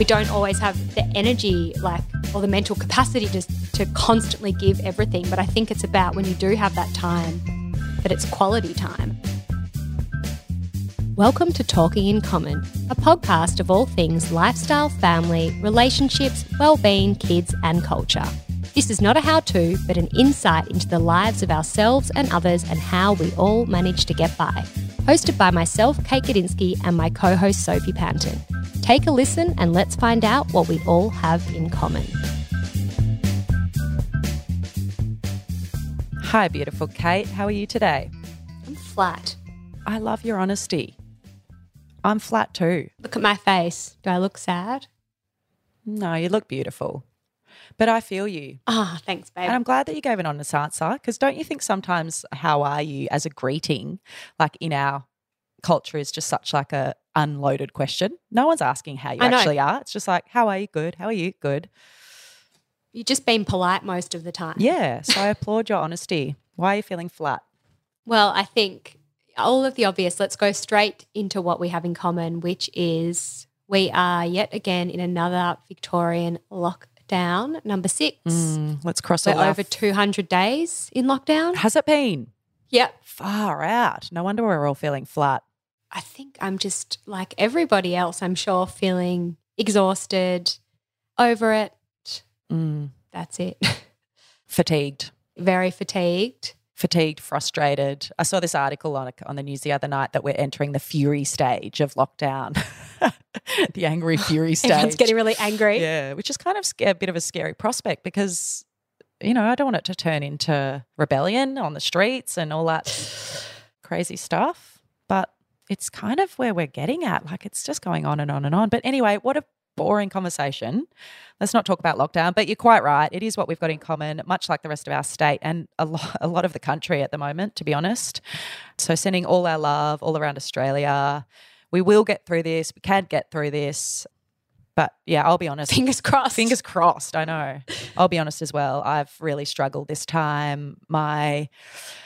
we don't always have the energy, like, or the mental capacity to, to constantly give everything. But I think it's about when you do have that time, that it's quality time. Welcome to Talking in Common, a podcast of all things lifestyle, family, relationships, well-being, kids, and culture. This is not a how to, but an insight into the lives of ourselves and others and how we all manage to get by. Hosted by myself, Kate Gadinsky, and my co host, Sophie Panton. Take a listen and let's find out what we all have in common. Hi, beautiful Kate. How are you today? I'm flat. I love your honesty. I'm flat too. Look at my face. Do I look sad? No, you look beautiful. But I feel you. Ah, oh, thanks, babe. And I'm glad that you gave an honest answer because don't you think sometimes how are you as a greeting, like in our culture, is just such like a unloaded question. No one's asking how you actually are. It's just like, how are you? Good. How are you? Good. You're just being polite most of the time. Yeah. So I applaud your honesty. Why are you feeling flat? Well, I think all of the obvious. Let's go straight into what we have in common, which is we are yet again in another Victorian lockdown, number six. Mm, let's cross We're over 200 days in lockdown. Has it been? Yep. Far out. No wonder we're all feeling flat. I think I'm just like everybody else, I'm sure, feeling exhausted, over it. Mm. That's it. Fatigued. Very fatigued. Fatigued, frustrated. I saw this article on on the news the other night that we're entering the fury stage of lockdown. the angry fury stage. Everyone's getting really angry. Yeah, which is kind of a bit of a scary prospect because, you know, I don't want it to turn into rebellion on the streets and all that crazy stuff. But it's kind of where we're getting at. Like it's just going on and on and on. But anyway, what a boring conversation. Let's not talk about lockdown, but you're quite right. It is what we've got in common, much like the rest of our state and a lot, a lot of the country at the moment, to be honest. So, sending all our love all around Australia. We will get through this. We can get through this. But yeah, I'll be honest. Fingers crossed. Fingers crossed. I know. I'll be honest as well. I've really struggled this time. My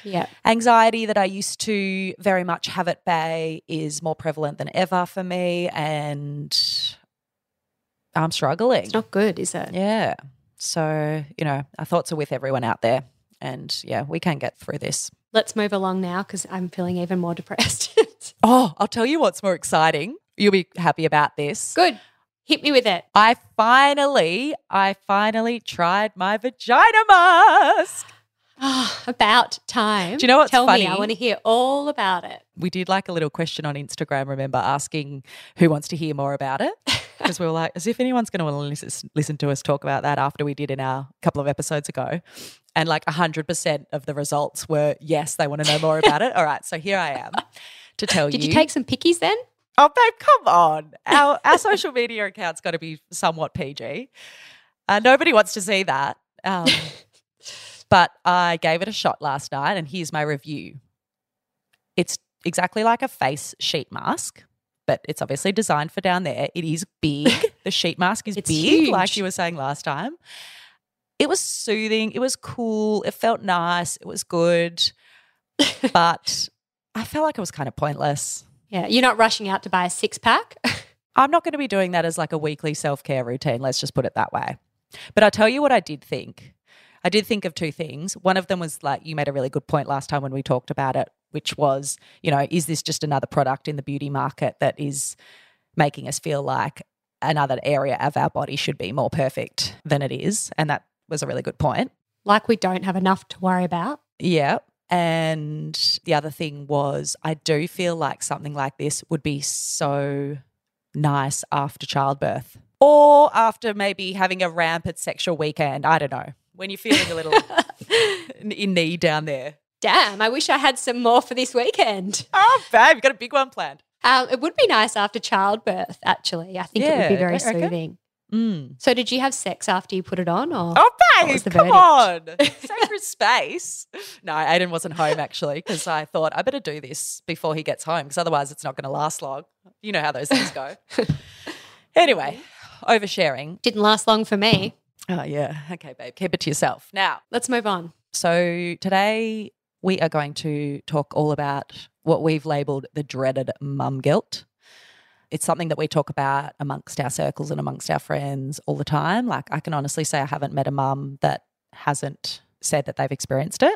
yeah. anxiety that I used to very much have at bay is more prevalent than ever for me. And I'm struggling. It's not good, is it? Yeah. So, you know, our thoughts are with everyone out there. And yeah, we can get through this. Let's move along now because I'm feeling even more depressed. oh, I'll tell you what's more exciting. You'll be happy about this. Good. Hit me with it. I finally, I finally tried my vagina mask. Oh, about time. Do you know what's Tell funny? me, I want to hear all about it. We did like a little question on Instagram, remember, asking who wants to hear more about it. Because we were like, as if anyone's going to want to listen, listen to us talk about that after we did in our couple of episodes ago. And like 100% of the results were yes, they want to know more about it. All right, so here I am to tell Did you. Did you take some pickies then? Oh, babe, come on. Our, our social media account's got to be somewhat PG. Uh, nobody wants to see that. Um, but I gave it a shot last night, and here's my review. It's exactly like a face sheet mask, but it's obviously designed for down there. It is big. the sheet mask is It's big, huge. like you were saying last time. It was soothing. It was cool. It felt nice. It was good. but I felt like it was kind of pointless. Yeah, you're not rushing out to buy a six pack. I'm not going to be doing that as like a weekly self care routine. Let's just put it that way. But I'll tell you what I did think. I did think of two things. One of them was like, you made a really good point last time when we talked about it, which was, you know, is this just another product in the beauty market that is making us feel like another area of our body should be more perfect than it is? And that was a really good point. like we don't have enough to worry about. Yeah. And the other thing was, I do feel like something like this would be so nice after childbirth or after maybe having a rampant sexual weekend. I don't know. When you're feeling a little in need down there. Damn, I wish I had some more for this weekend. Oh, babe, you've got a big one planned. Um, it would be nice after childbirth, actually. I think it would be very soothing. Mm. So, did you have sex after you put it on? Or Oh, babe, come on. Sacred space. No, Aiden wasn't home actually because I thought I better do this before he gets home because otherwise it's not going to last long. You know how those things go. anyway, oversharing. didn't last long for me? Oh, yeah. Okay, babe, keep it to yourself. Now, Let's move on. so today we are going to talk all about what we've labeled the dreaded mum guilt. It's something that we talk about amongst our circles and amongst our friends all the time. Like, I can honestly say I haven't met a mum that hasn't said that they've experienced it.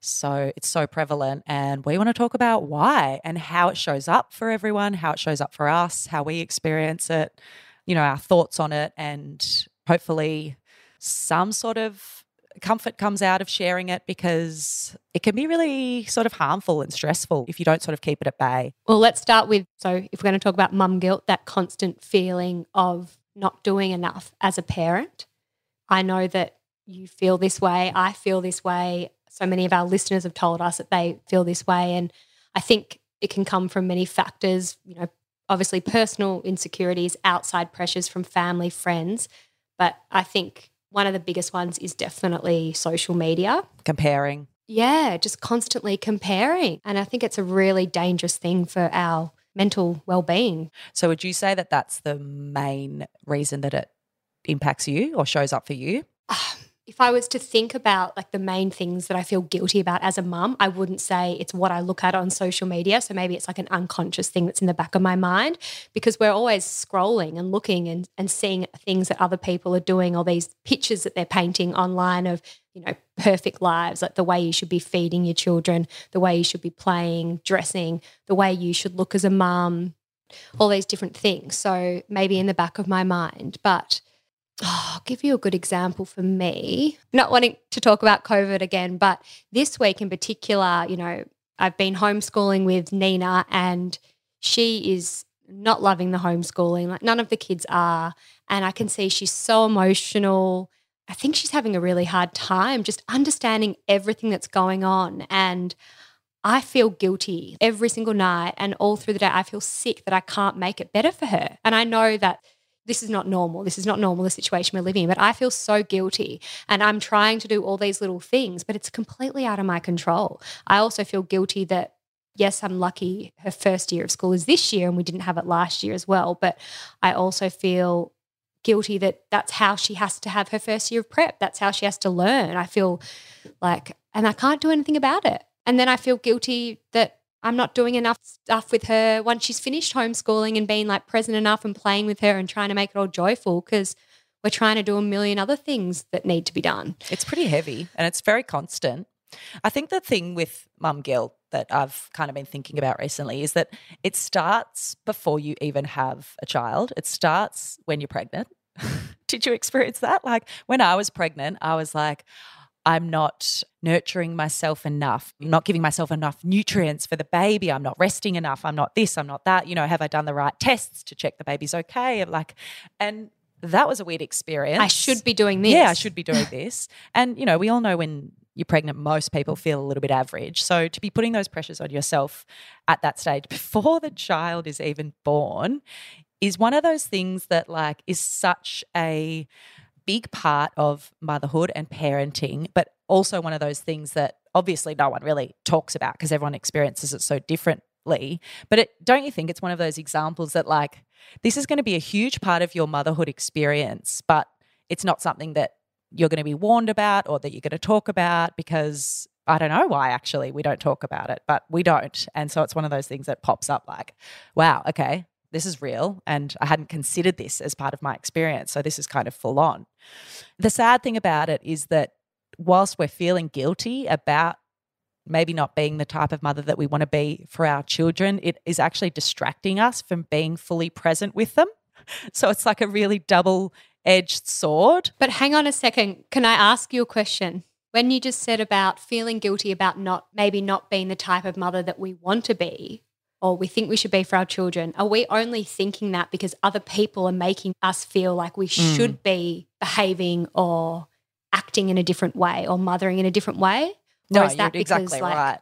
So it's so prevalent. And we want to talk about why and how it shows up for everyone, how it shows up for us, how we experience it, you know, our thoughts on it, and hopefully some sort of comfort comes out of sharing it because it can be really sort of harmful and stressful if you don't sort of keep it at bay. Well, let's start with so if we're going to talk about mum guilt, that constant feeling of not doing enough as a parent. I know that you feel this way. I feel this way. So many of our listeners have told us that they feel this way. And I think it can come from many factors, you know, obviously personal insecurities, outside pressures from family, friends. But I think one of the biggest ones is definitely social media. Comparing. Yeah, just constantly comparing. And I think it's a really dangerous thing for our mental well-being. So would you say that that's the main reason that it impacts you or shows up for you? Ah, if I was to think about like the main things that I feel guilty about as a mum, I wouldn't say it's what I look at on social media. So maybe it's like an unconscious thing that's in the back of my mind because we're always scrolling and looking and, and seeing things that other people are doing or these pictures that they're painting online of, you know, perfect lives, like the way you should be feeding your children, the way you should be playing, dressing, the way you should look as a mum, all these different things. So maybe in the back of my mind. But oh, I'll give you a good example for me. Not wanting to talk about COVID again, but this week in particular, you know, I've been homeschooling with Nina and she is not loving the homeschooling. Like none of the kids are. And I can see she's so emotional. I think she's having a really hard time just understanding everything that's going on. And I feel guilty every single night and all through the day. I feel sick that I can't make it better for her. And I know that this is not normal. This is not normal, the situation we're living in. But I feel so guilty. And I'm trying to do all these little things, but it's completely out of my control. I also feel guilty that, yes, I'm lucky her first year of school is this year and we didn't have it last year as well. But I also feel guilty that that's how she has to have her first year of prep. That's how she has to learn. I feel like, and I can't do anything about it. And then I feel guilty that I'm not doing enough stuff with her once she's finished homeschooling and being like present enough and playing with her and trying to make it all joyful because we're trying to do a million other things that need to be done. It's pretty heavy and it's very constant. I think the thing with mum guilt that I've kind of been thinking about recently is that it starts before you even have a child. It starts when you're pregnant. Did you experience that? Like when I was pregnant, I was like, I'm not nurturing myself enough. I'm not giving myself enough nutrients for the baby. I'm not resting enough. I'm not this. I'm not that. You know, have I done the right tests to check the baby's okay? Like, and that was a weird experience. I should be doing this. Yeah, I should be doing this. And, you know, we all know when you're pregnant, most people feel a little bit average. So to be putting those pressures on yourself at that stage before the child is even born is one of those things that, like, is such a big part of motherhood and parenting, but also one of those things that obviously no one really talks about because everyone experiences it so differently. But it, don't you think it's one of those examples that, like, this is going to be a huge part of your motherhood experience, but it's not something that you're going to be warned about or that you're going to talk about because I don't know why actually we don't talk about it, but we don't. And so it's one of those things that pops up like, wow, okay, this is real and I hadn't considered this as part of my experience. So this is kind of full on. The sad thing about it is that whilst we're feeling guilty about maybe not being the type of mother that we want to be for our children, it is actually distracting us from being fully present with them. So it's like a really double edged sword. But hang on a second. Can I ask you a question? When you just said about feeling guilty about not maybe not being the type of mother that we want to be, or we think we should be for our children, are we only thinking that because other people are making us feel like we mm. should be behaving or acting in a different way or mothering in a different way? No, or is that because, exactly like, right.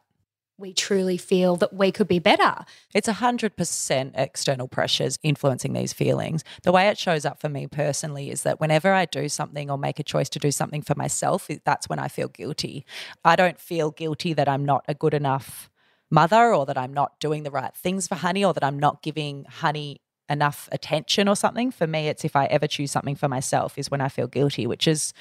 We truly feel that we could be better. It's 100% external pressures influencing these feelings. The way it shows up for me personally is that whenever I do something or make a choice to do something for myself, that's when I feel guilty. I don't feel guilty that I'm not a good enough mother or that I'm not doing the right things for honey or that I'm not giving honey enough attention or something. For me, it's if I ever choose something for myself, is when I feel guilty, which is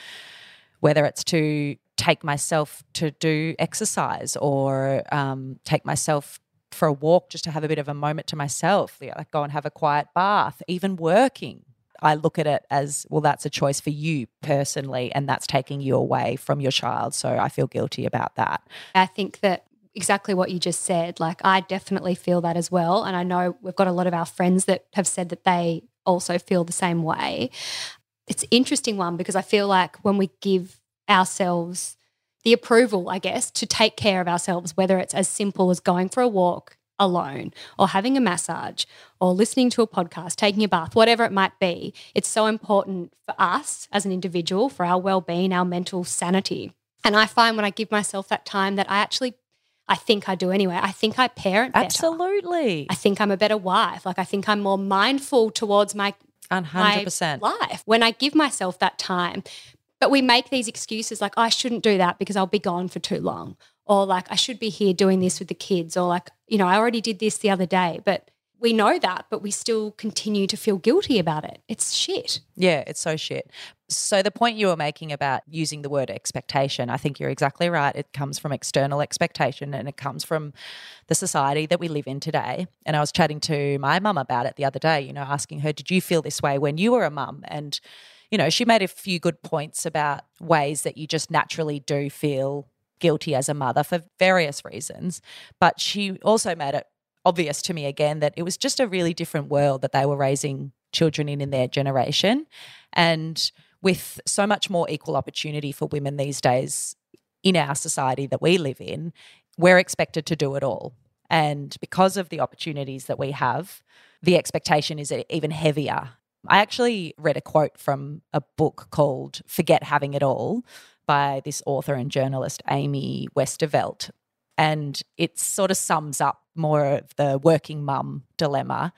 whether it's to take myself to do exercise or um, take myself for a walk just to have a bit of a moment to myself, like go and have a quiet bath, even working. I look at it as well, that's a choice for you personally, and that's taking you away from your child. So I feel guilty about that. I think that exactly what you just said, like I definitely feel that as well. And I know we've got a lot of our friends that have said that they also feel the same way. It's interesting one because I feel like when we give ourselves the approval, I guess, to take care of ourselves, whether it's as simple as going for a walk alone or having a massage or listening to a podcast, taking a bath, whatever it might be, it's so important for us as an individual, for our well being, our mental sanity. And I find when I give myself that time that I actually I think I do anyway. I think I parent better. Absolutely. I think I'm a better wife. Like I think I'm more mindful towards my 100%. My life when I give myself that time. But we make these excuses like, I shouldn't do that because I'll be gone for too long. Or like, I should be here doing this with the kids. Or like, you know, I already did this the other day. But we know that, but we still continue to feel guilty about it. It's shit. Yeah, it's so shit. So, the point you were making about using the word expectation, I think you're exactly right. It comes from external expectation and it comes from the society that we live in today. And I was chatting to my mum about it the other day, you know, asking her, Did you feel this way when you were a mum? And you know, she made a few good points about ways that you just naturally do feel guilty as a mother for various reasons. But she also made it obvious to me again that it was just a really different world that they were raising children in in their generation. And with so much more equal opportunity for women these days in our society that we live in, we're expected to do it all. And because of the opportunities that we have, the expectation is even heavier I actually read a quote from a book called Forget Having It All by this author and journalist, Amy Westervelt. And it sort of sums up more of the working mum dilemma.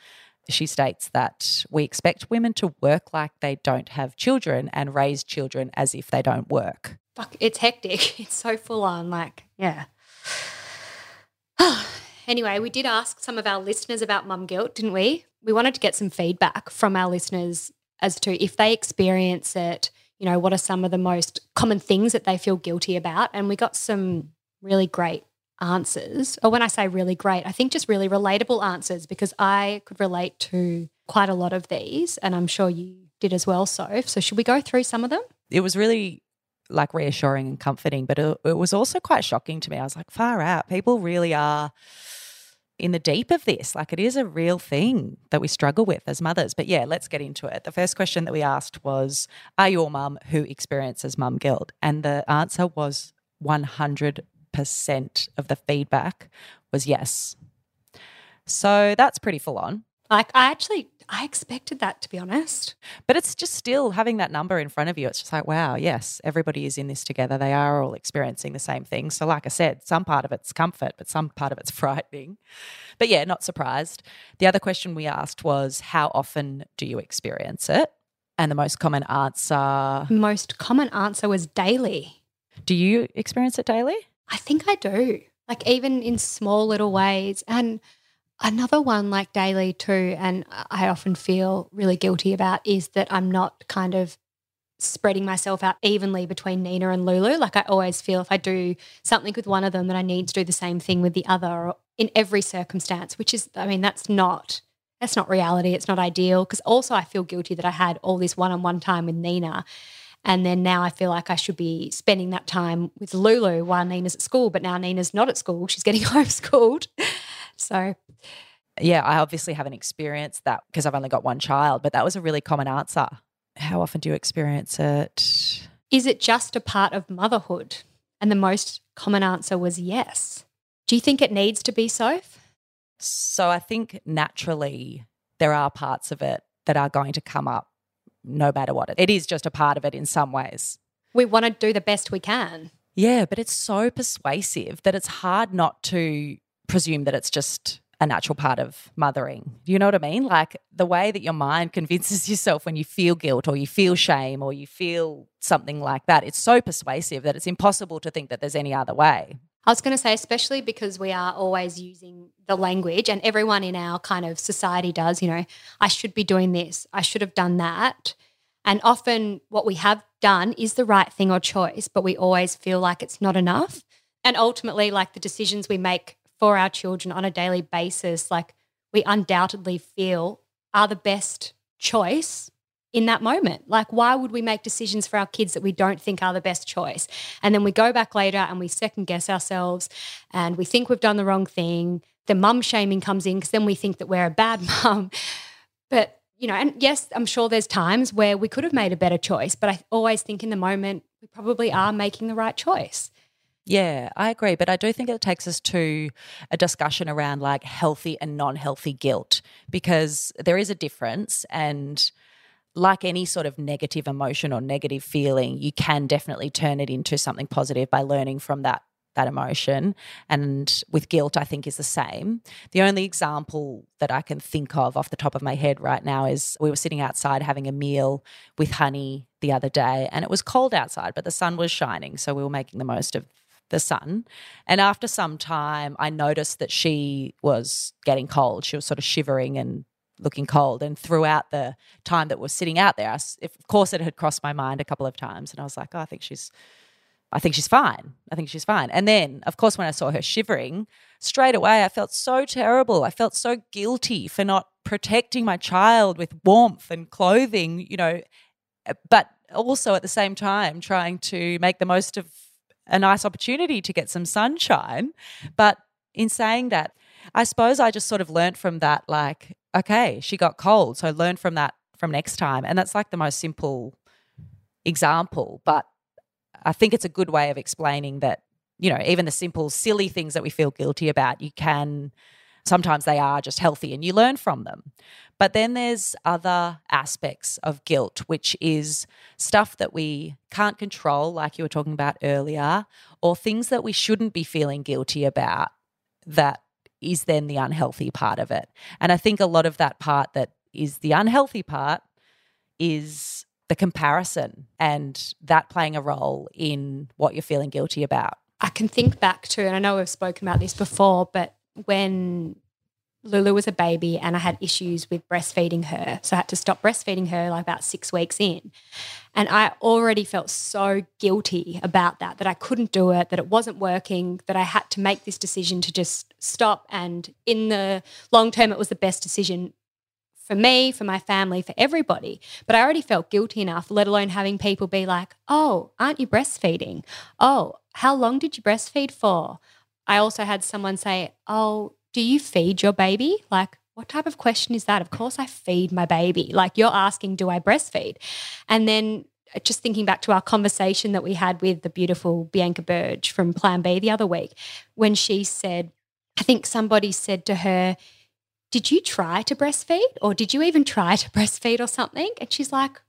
She states that we expect women to work like they don't have children and raise children as if they don't work. Fuck, it's hectic. It's so full on. Like, yeah. anyway, we did ask some of our listeners about mum guilt, didn't we? we wanted to get some feedback from our listeners as to if they experience it, you know, what are some of the most common things that they feel guilty about? And we got some really great answers. Or when I say really great, I think just really relatable answers because I could relate to quite a lot of these and I'm sure you did as well, Soph. So should we go through some of them? It was really like reassuring and comforting, but it, it was also quite shocking to me. I was like, far out. People really are in the deep of this. Like it is a real thing that we struggle with as mothers. But yeah, let's get into it. The first question that we asked was Are you a mum who experiences mum guilt? And the answer was 100% of the feedback was yes. So that's pretty full on. Like I actually I expected that to be honest. But it's just still having that number in front of you. It's just like, wow, yes, everybody is in this together. They are all experiencing the same thing. So, like I said, some part of it's comfort, but some part of it's frightening. But yeah, not surprised. The other question we asked was, how often do you experience it? And the most common answer. Most common answer was daily. Do you experience it daily? I think I do. Like even in small little ways. And Another one like daily too, and I often feel really guilty about is that I'm not kind of spreading myself out evenly between Nina and Lulu. Like I always feel if I do something with one of them, that I need to do the same thing with the other in every circumstance, which is, I mean, that's not. That's not reality. It's not ideal. Because also, I feel guilty that I had all this one on one time with Nina. And then now I feel like I should be spending that time with Lulu while Nina's at school. But now Nina's not at school. She's getting homeschooled. So, yeah, I obviously haven't experienced that because I've only got one child, but that was a really common answer. How often do you experience it? Is it just a part of motherhood? And the most common answer was yes. Do you think it needs to be so? So I think naturally there are parts of it that are going to come up no matter what. It is just a part of it in some ways. We want to do the best we can. Yeah, but it's so persuasive that it's hard not to presume that it's just a natural part of mothering. You know what I mean? Like the way that your mind convinces yourself when you feel guilt or you feel shame or you feel something like that, it's so persuasive that it's impossible to think that there's any other way. I was going to say, especially because we are always using the language, and everyone in our kind of society does, you know, I should be doing this, I should have done that. And often what we have done is the right thing or choice, but we always feel like it's not enough. And ultimately, like the decisions we make for our children on a daily basis, like we undoubtedly feel are the best choice in that moment. Like, why would we make decisions for our kids that we don't think are the best choice? And then we go back later and we second guess ourselves and we think we've done the wrong thing. The mum shaming comes in because then we think that we're a bad mum. But, you know, and yes, I'm sure there's times where we could have made a better choice, but I always think in the moment we probably are making the right choice. Yeah, I agree. But I do think it takes us to a discussion around like healthy and non healthy guilt because there is a difference. And like any sort of negative emotion or negative feeling, you can definitely turn it into something positive by learning from that that emotion and with guilt i think is the same the only example that i can think of off the top of my head right now is we were sitting outside having a meal with honey the other day and it was cold outside but the sun was shining so we were making the most of the sun. And after some time, I noticed that she was getting cold. She was sort of shivering and looking cold. And throughout the time that we're sitting out there, I, of course, it had crossed my mind a couple of times, and I was like, oh, I think she's. I think she's fine. I think she's fine. And then, of course, when I saw her shivering, straight away I felt so terrible. I felt so guilty for not protecting my child with warmth and clothing, you know, eh, but also at the same time trying to make the most of a nice opportunity to get some sunshine. But in saying that, I suppose I just sort of learned from that, like, okay, she got cold. So learn from that from next time. And that's like the most simple example. But I think it's a good way of explaining that, you know, even the simple, silly things that we feel guilty about, you can sometimes they are just healthy and you learn from them. But then there's other aspects of guilt, which is stuff that we can't control, like you were talking about earlier, or things that we shouldn't be feeling guilty about that is then the unhealthy part of it. And I think a lot of that part that is the unhealthy part is the comparison and that playing a role in what you're feeling guilty about. I can think back to, and I know we've spoken about this before, but when Lulu was a baby and I had issues with breastfeeding her. So I had to stop breastfeeding her like about six weeks in. And I already felt so guilty about that, that I couldn't do it, that it wasn't working, that I had to make this decision to just stop. And in the long term, it was the best decision for me, for my family, for everybody. But I already felt guilty enough, let alone having people be like, oh, aren't you breastfeeding? Oh, how long did you breastfeed for? I also had someone say, oh, do you feed your baby? Like, what type of question is that? Of course, I feed my baby. Like, you're asking, do I breastfeed? And then uh, just thinking back to our conversation that we had with the beautiful Bianca Burge from Plan B the other week, when she said, I think somebody said to her, Did you try to breastfeed? Or did you even try to breastfeed or something? And she's like,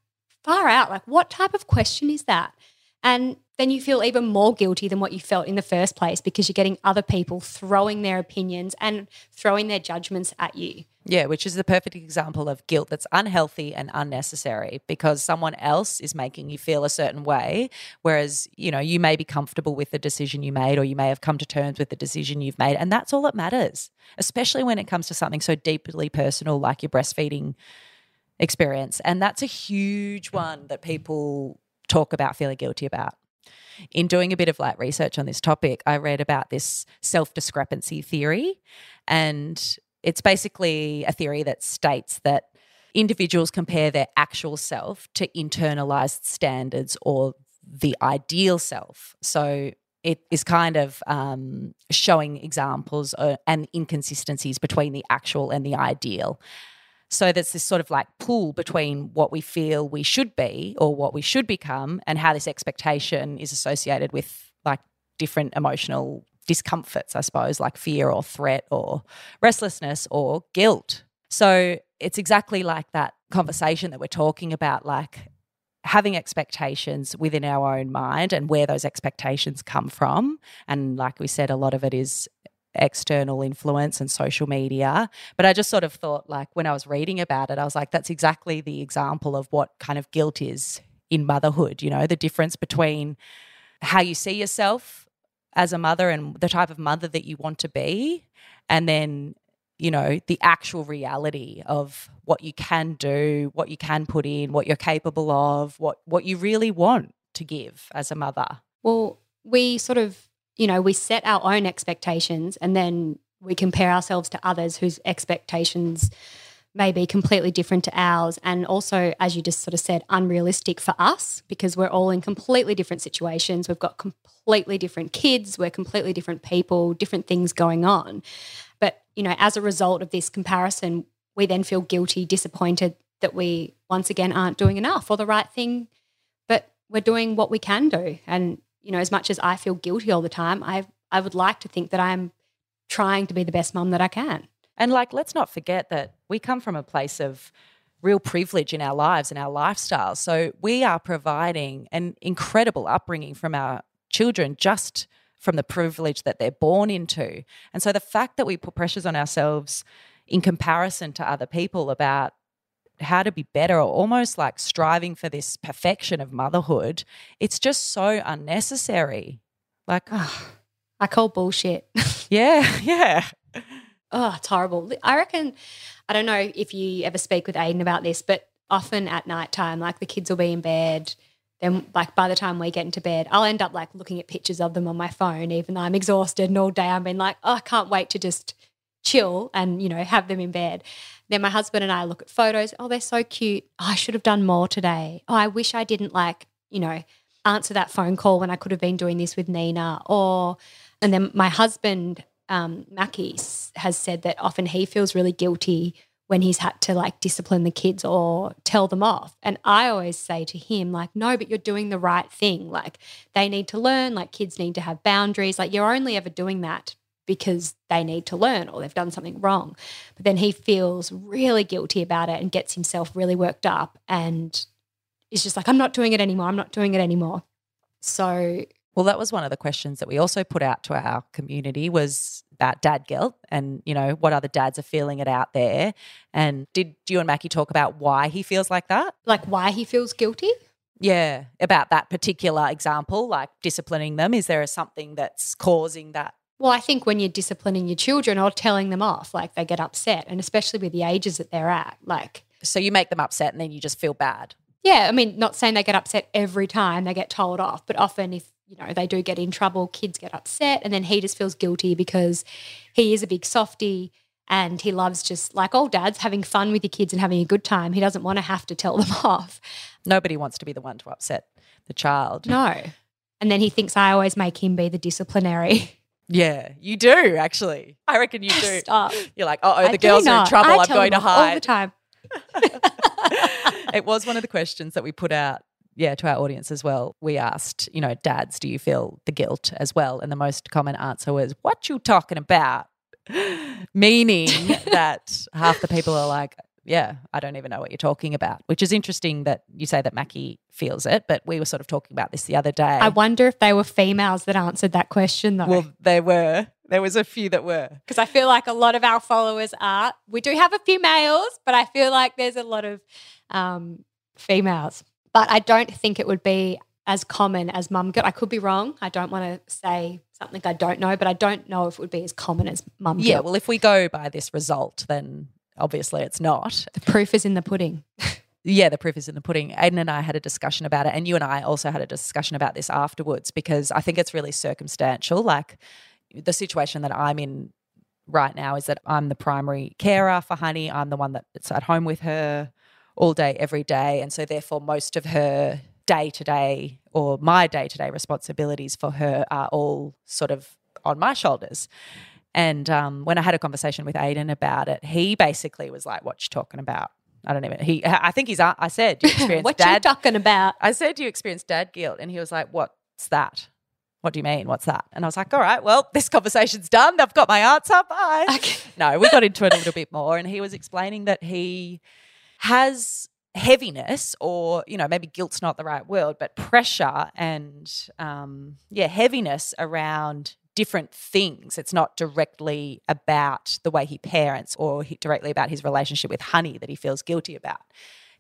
Far out. Like, what type of question is that? And then you feel even more guilty than what you felt in the first place because you're getting other people throwing their opinions and throwing their judgments at you. Yeah, which is the perfect example of guilt that's unhealthy and unnecessary because someone else is making you feel a certain way. Whereas, you know, you may be comfortable with the decision you made or you may have come to terms with the decision you've made. And that's all that matters, especially when it comes to something so deeply personal like your breastfeeding experience. And that's a huge one that people talk about feeling guilty about in doing a bit of like research on this topic, I read about this self discrepancy theory. And it's basically a theory that states that individuals compare their actual self to internalized standards or the ideal self. So it is kind of um, showing examples uh, and inconsistencies between the actual and the ideal. So there's this sort of like pull between what we feel we should be or what we should become and how this expectation is associated with like different emotional discomforts, I suppose, like fear or threat or restlessness or guilt. So it's exactly like that conversation that we're talking about, like having expectations within our own mind and where those expectations come from. And like we said, a lot of it is external influence and social media. But I just sort of thought, like, when I was reading about it, I was like, that's exactly the example of what kind of guilt is in motherhood, you know, the difference between how you see yourself as a mother and the type of mother that you want to be, and then you know the actual reality of what you can do what you can put in what you're capable of what what you really want to give as a mother well we sort of you know, we set our own expectations and then we compare ourselves to others whose expectations may be completely different to ours. And also, as you just sort of said, unrealistic for us because we're all in completely different situations. We've got completely different kids, we're completely different people, different things going on. But, you know, as a result of this comparison, we then feel guilty, disappointed that we once again aren't doing enough or the right thing. But we're doing what we can do. And, you know, as much as I feel guilty all the time, I I would like to think that I'm trying to be the best mum that I can. And like, let's not forget that we come from a place of real privilege in our lives and our lifestyles. So we are providing an incredible upbringing from our children just from the privilege that they're born into. And so the fact that we put pressures on ourselves in comparison to other people about how to be better or almost like striving for this perfection of motherhood, it's just so unnecessary. Like, oh, I call bullshit. yeah, yeah. Oh, it's horrible. I reckon, I don't know if you ever speak with Aiden about this, but often at night time, like the kids will be in bed. Then, like by the time we get into bed, I'll end up like looking at pictures of them on my phone, even though I'm exhausted and all day I've been like, oh, I can't wait to just chill and you know have them in bed. Then my husband and I look at photos. Oh, they're so cute. Oh, I should have done more today. Oh, I wish I didn't like you know answer that phone call when I could have been doing this with Nina. Or and then my husband um, Mackie has said that often he feels really guilty when he's had to like discipline the kids or tell them off. And I always say to him, like, no, but you're doing the right thing. Like, they need to learn, like, kids need to have boundaries. Like, you're only ever doing that because they need to learn or they've done something wrong. But then he feels really guilty about it and gets himself really worked up and is just like, I'm not doing it anymore. I'm not doing it anymore. So well, that was one of the questions that we also put out to our community was about dad guilt and, you know, what other dads are feeling it out there. And did you and Mackie talk about why he feels like that? Like why he feels guilty? Yeah, about that particular example, like disciplining them. Is there something that's causing that? Well, I think when you're disciplining your children or telling them off, like they get upset, and especially with the ages that they're at, like. So you make them upset and then you just feel bad. Yeah, I mean, not saying they get upset every time they get told off, but often if you know, they do get in trouble, kids get upset, and then he just feels guilty because he is a big softy and he loves just like all dads having fun with your kids and having a good time. He doesn't want to have to tell them off. Nobody wants to be the one to upset the child. No. And then he thinks I always make him be the disciplinary. Yeah, you do actually. I reckon you do. Stop. You're like, uh oh, the girls are in trouble. I am going to hide all the time. it was one of the questions that we put out yeah, to our audience as well, we asked, you know, dads, do you feel the guilt as well? And the most common answer was, what you talking about? Meaning that half the people are like, yeah, I don't even know what you're talking about, which is interesting that you say that Mackie feels it, but we were sort of talking about this the other day. I wonder if they were females that answered that question though. Well, there were. There was a few that were. Because I feel like a lot of our followers are. We do have a few males, but I feel like there's a lot of um, females. But I don't think it would be as common as mum guilt. I could be wrong. I don't want to say something I don't know, but I don't know if it would be as common as mum guilt. Yeah, well, if we go by this result, then obviously it's not. The proof is in the pudding. yeah, the proof is in the pudding. Aiden and I had a discussion about it, and you and I also had a discussion about this afterwards because I think it's really circumstantial. Like the situation that I'm in right now is that I'm the primary carer for Honey. I'm the one that's at home with her all day, every day. And so, therefore, most of her day to day or my day to day responsibilities for her are all sort of on my shoulders. And um, when I had a conversation with Aiden about it, he basically was like, "What you talking about?" I don't even. He, I think he's. I said, "Do you experience what dad?" you talking about? I said, "Do you experience dad guilt?" And he was like, "What's that?" What do you mean? What's that? And I was like, all right, well, this conversation's done. I've got my answer. Bye. Okay. No, we got into it a little bit more. And he was explaining that he has heaviness or you know maybe guilt's not the right word but pressure and um, yeah heaviness around different things. It's not directly about the way he parents or he, directly about his relationship with honey that he feels guilty about.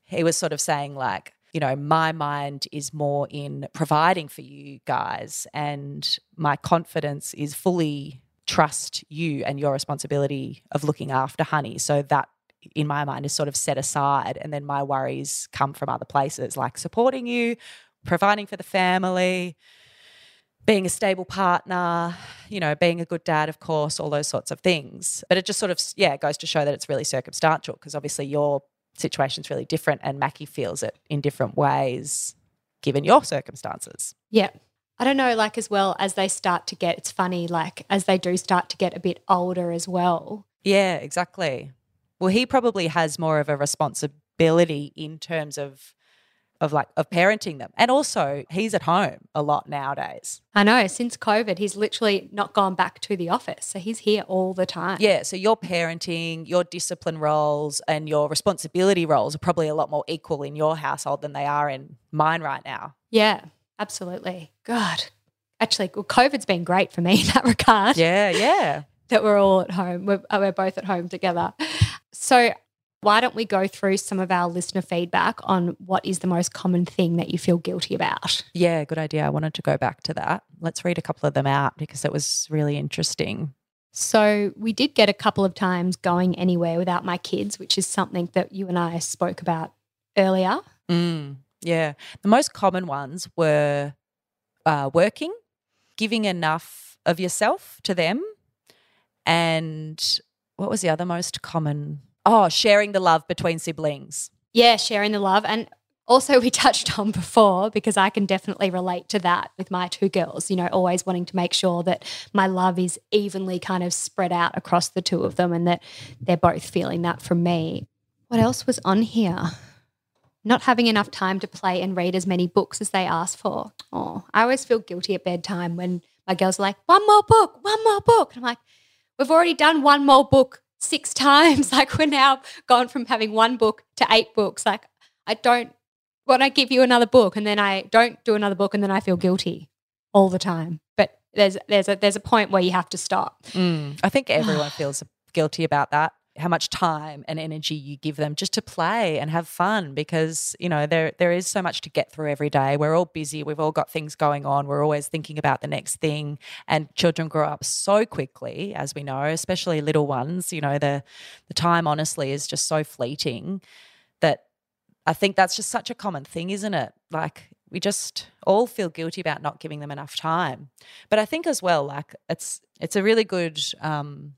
He was sort of saying like you know my mind is more in providing for you guys and my confidence is fully trust you and your responsibility of looking after honey. So that in my mind is sort of set aside and then my worries come from other places like supporting you providing for the family being a stable partner, you know, being a good dad, of course, all those sorts of things. But it just sort of, yeah, goes to show that it's really circumstantial because obviously your situation's really different and Mackie feels it in different ways given your circumstances. Yeah. I don't know, like as well as they start to get, it's funny, like as they do start to get a bit older as well. Yeah, exactly. Well, he probably has more of a responsibility in terms of of like of parenting them. And also, he's at home a lot nowadays. I know, since COVID, he's literally not gone back to the office. So he's here all the time. Yeah, so your parenting, your discipline roles and your responsibility roles are probably a lot more equal in your household than they are in mine right now. Yeah, absolutely. God. Actually, well, COVID's been great for me in that regard. Yeah, yeah. that we're all at home. We're, uh, we're both at home together. So why don't we go through some of our listener feedback on what is the most common thing that you feel guilty about? Yeah, good idea. I wanted to go back to that. Let's read a couple of them out because it was really interesting. So, we did get a couple of times going anywhere without my kids, which is something that you and I spoke about earlier. Mm, yeah. The most common ones were uh, working, giving enough of yourself to them, and what was the other most common Oh, sharing the love between siblings. Yeah, sharing the love. And also, we touched on before, because I can definitely relate to that with my two girls, you know, always wanting to make sure that my love is evenly kind of spread out across the two of them and that they're both feeling that from me. What else was on here? Not having enough time to play and read as many books as they ask for. Oh, I always feel guilty at bedtime when my girls are like, one more book, one more book. And I'm like, we've already done one more book six times. Like we're now gone from having one book to eight books. Like I don't want to give you another book and then I don't do another book and then I feel guilty all the time. But there's there's a there's a point where you have to stop. Mm, I think everyone feels guilty about that how much time and energy you give them just to play and have fun because you know there there is so much to get through every day. We're all busy. We've all got things going on. We're always thinking about the next thing. And children grow up so quickly as we know especially little ones. You know the the time honestly is just so fleeting that I think that's just such a common thing isn't it? Like we just all feel guilty about not giving them enough time. But I think as well like it's it's a really good um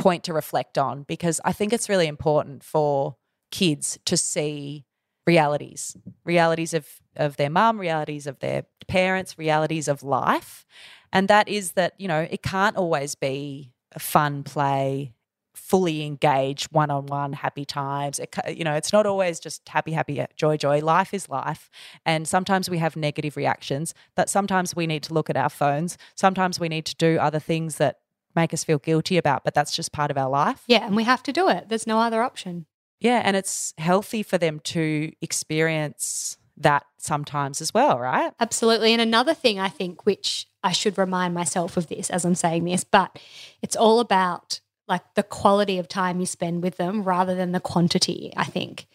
point to reflect on because I think it's really important for kids to see realities, realities of of their mum, realities of their parents, realities of life. And that is that, you know, it can't always be a fun play, fully engaged, one-on-one happy times. It, you know, it's not always just happy, happy, uh, joy, joy. Life is life. And sometimes we have negative reactions that sometimes we need to look at our phones. Sometimes we need to do other things that make us feel guilty about, but that's just part of our life. Yeah, and we have to do it. There's no other option. Yeah, and it's healthy for them to experience that sometimes as well, right? Absolutely. And another thing I think, which I should remind myself of this as I'm saying this, but it's all about like the quality of time you spend with them rather than the quantity, I think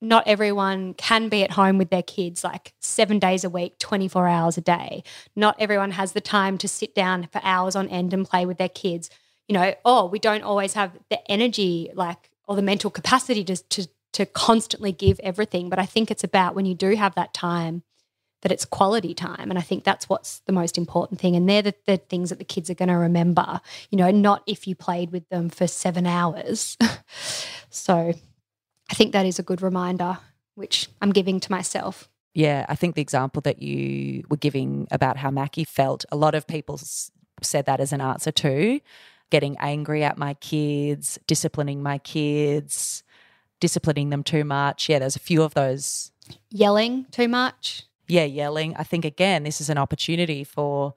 not everyone can be at home with their kids like seven days a week, 24 hours a day. Not everyone has the time to sit down for hours on end and play with their kids. You know, oh, we don't always have the energy like or the mental capacity to, to, to constantly give everything. But I think it's about when you do have that time that it's quality time. And I think that's what's the most important thing. And they're the, the things that the kids are going to remember, you know, not if you played with them for seven hours. so I think that is a good reminder, which I'm giving to myself. Yeah, I think the example that you were giving about how Mackie felt, a lot of people said that as an answer too. Getting angry at my kids, disciplining my kids, disciplining them too much. Yeah, there's a few of those. Yelling too much. Yeah, yelling. I think, again, this is an opportunity for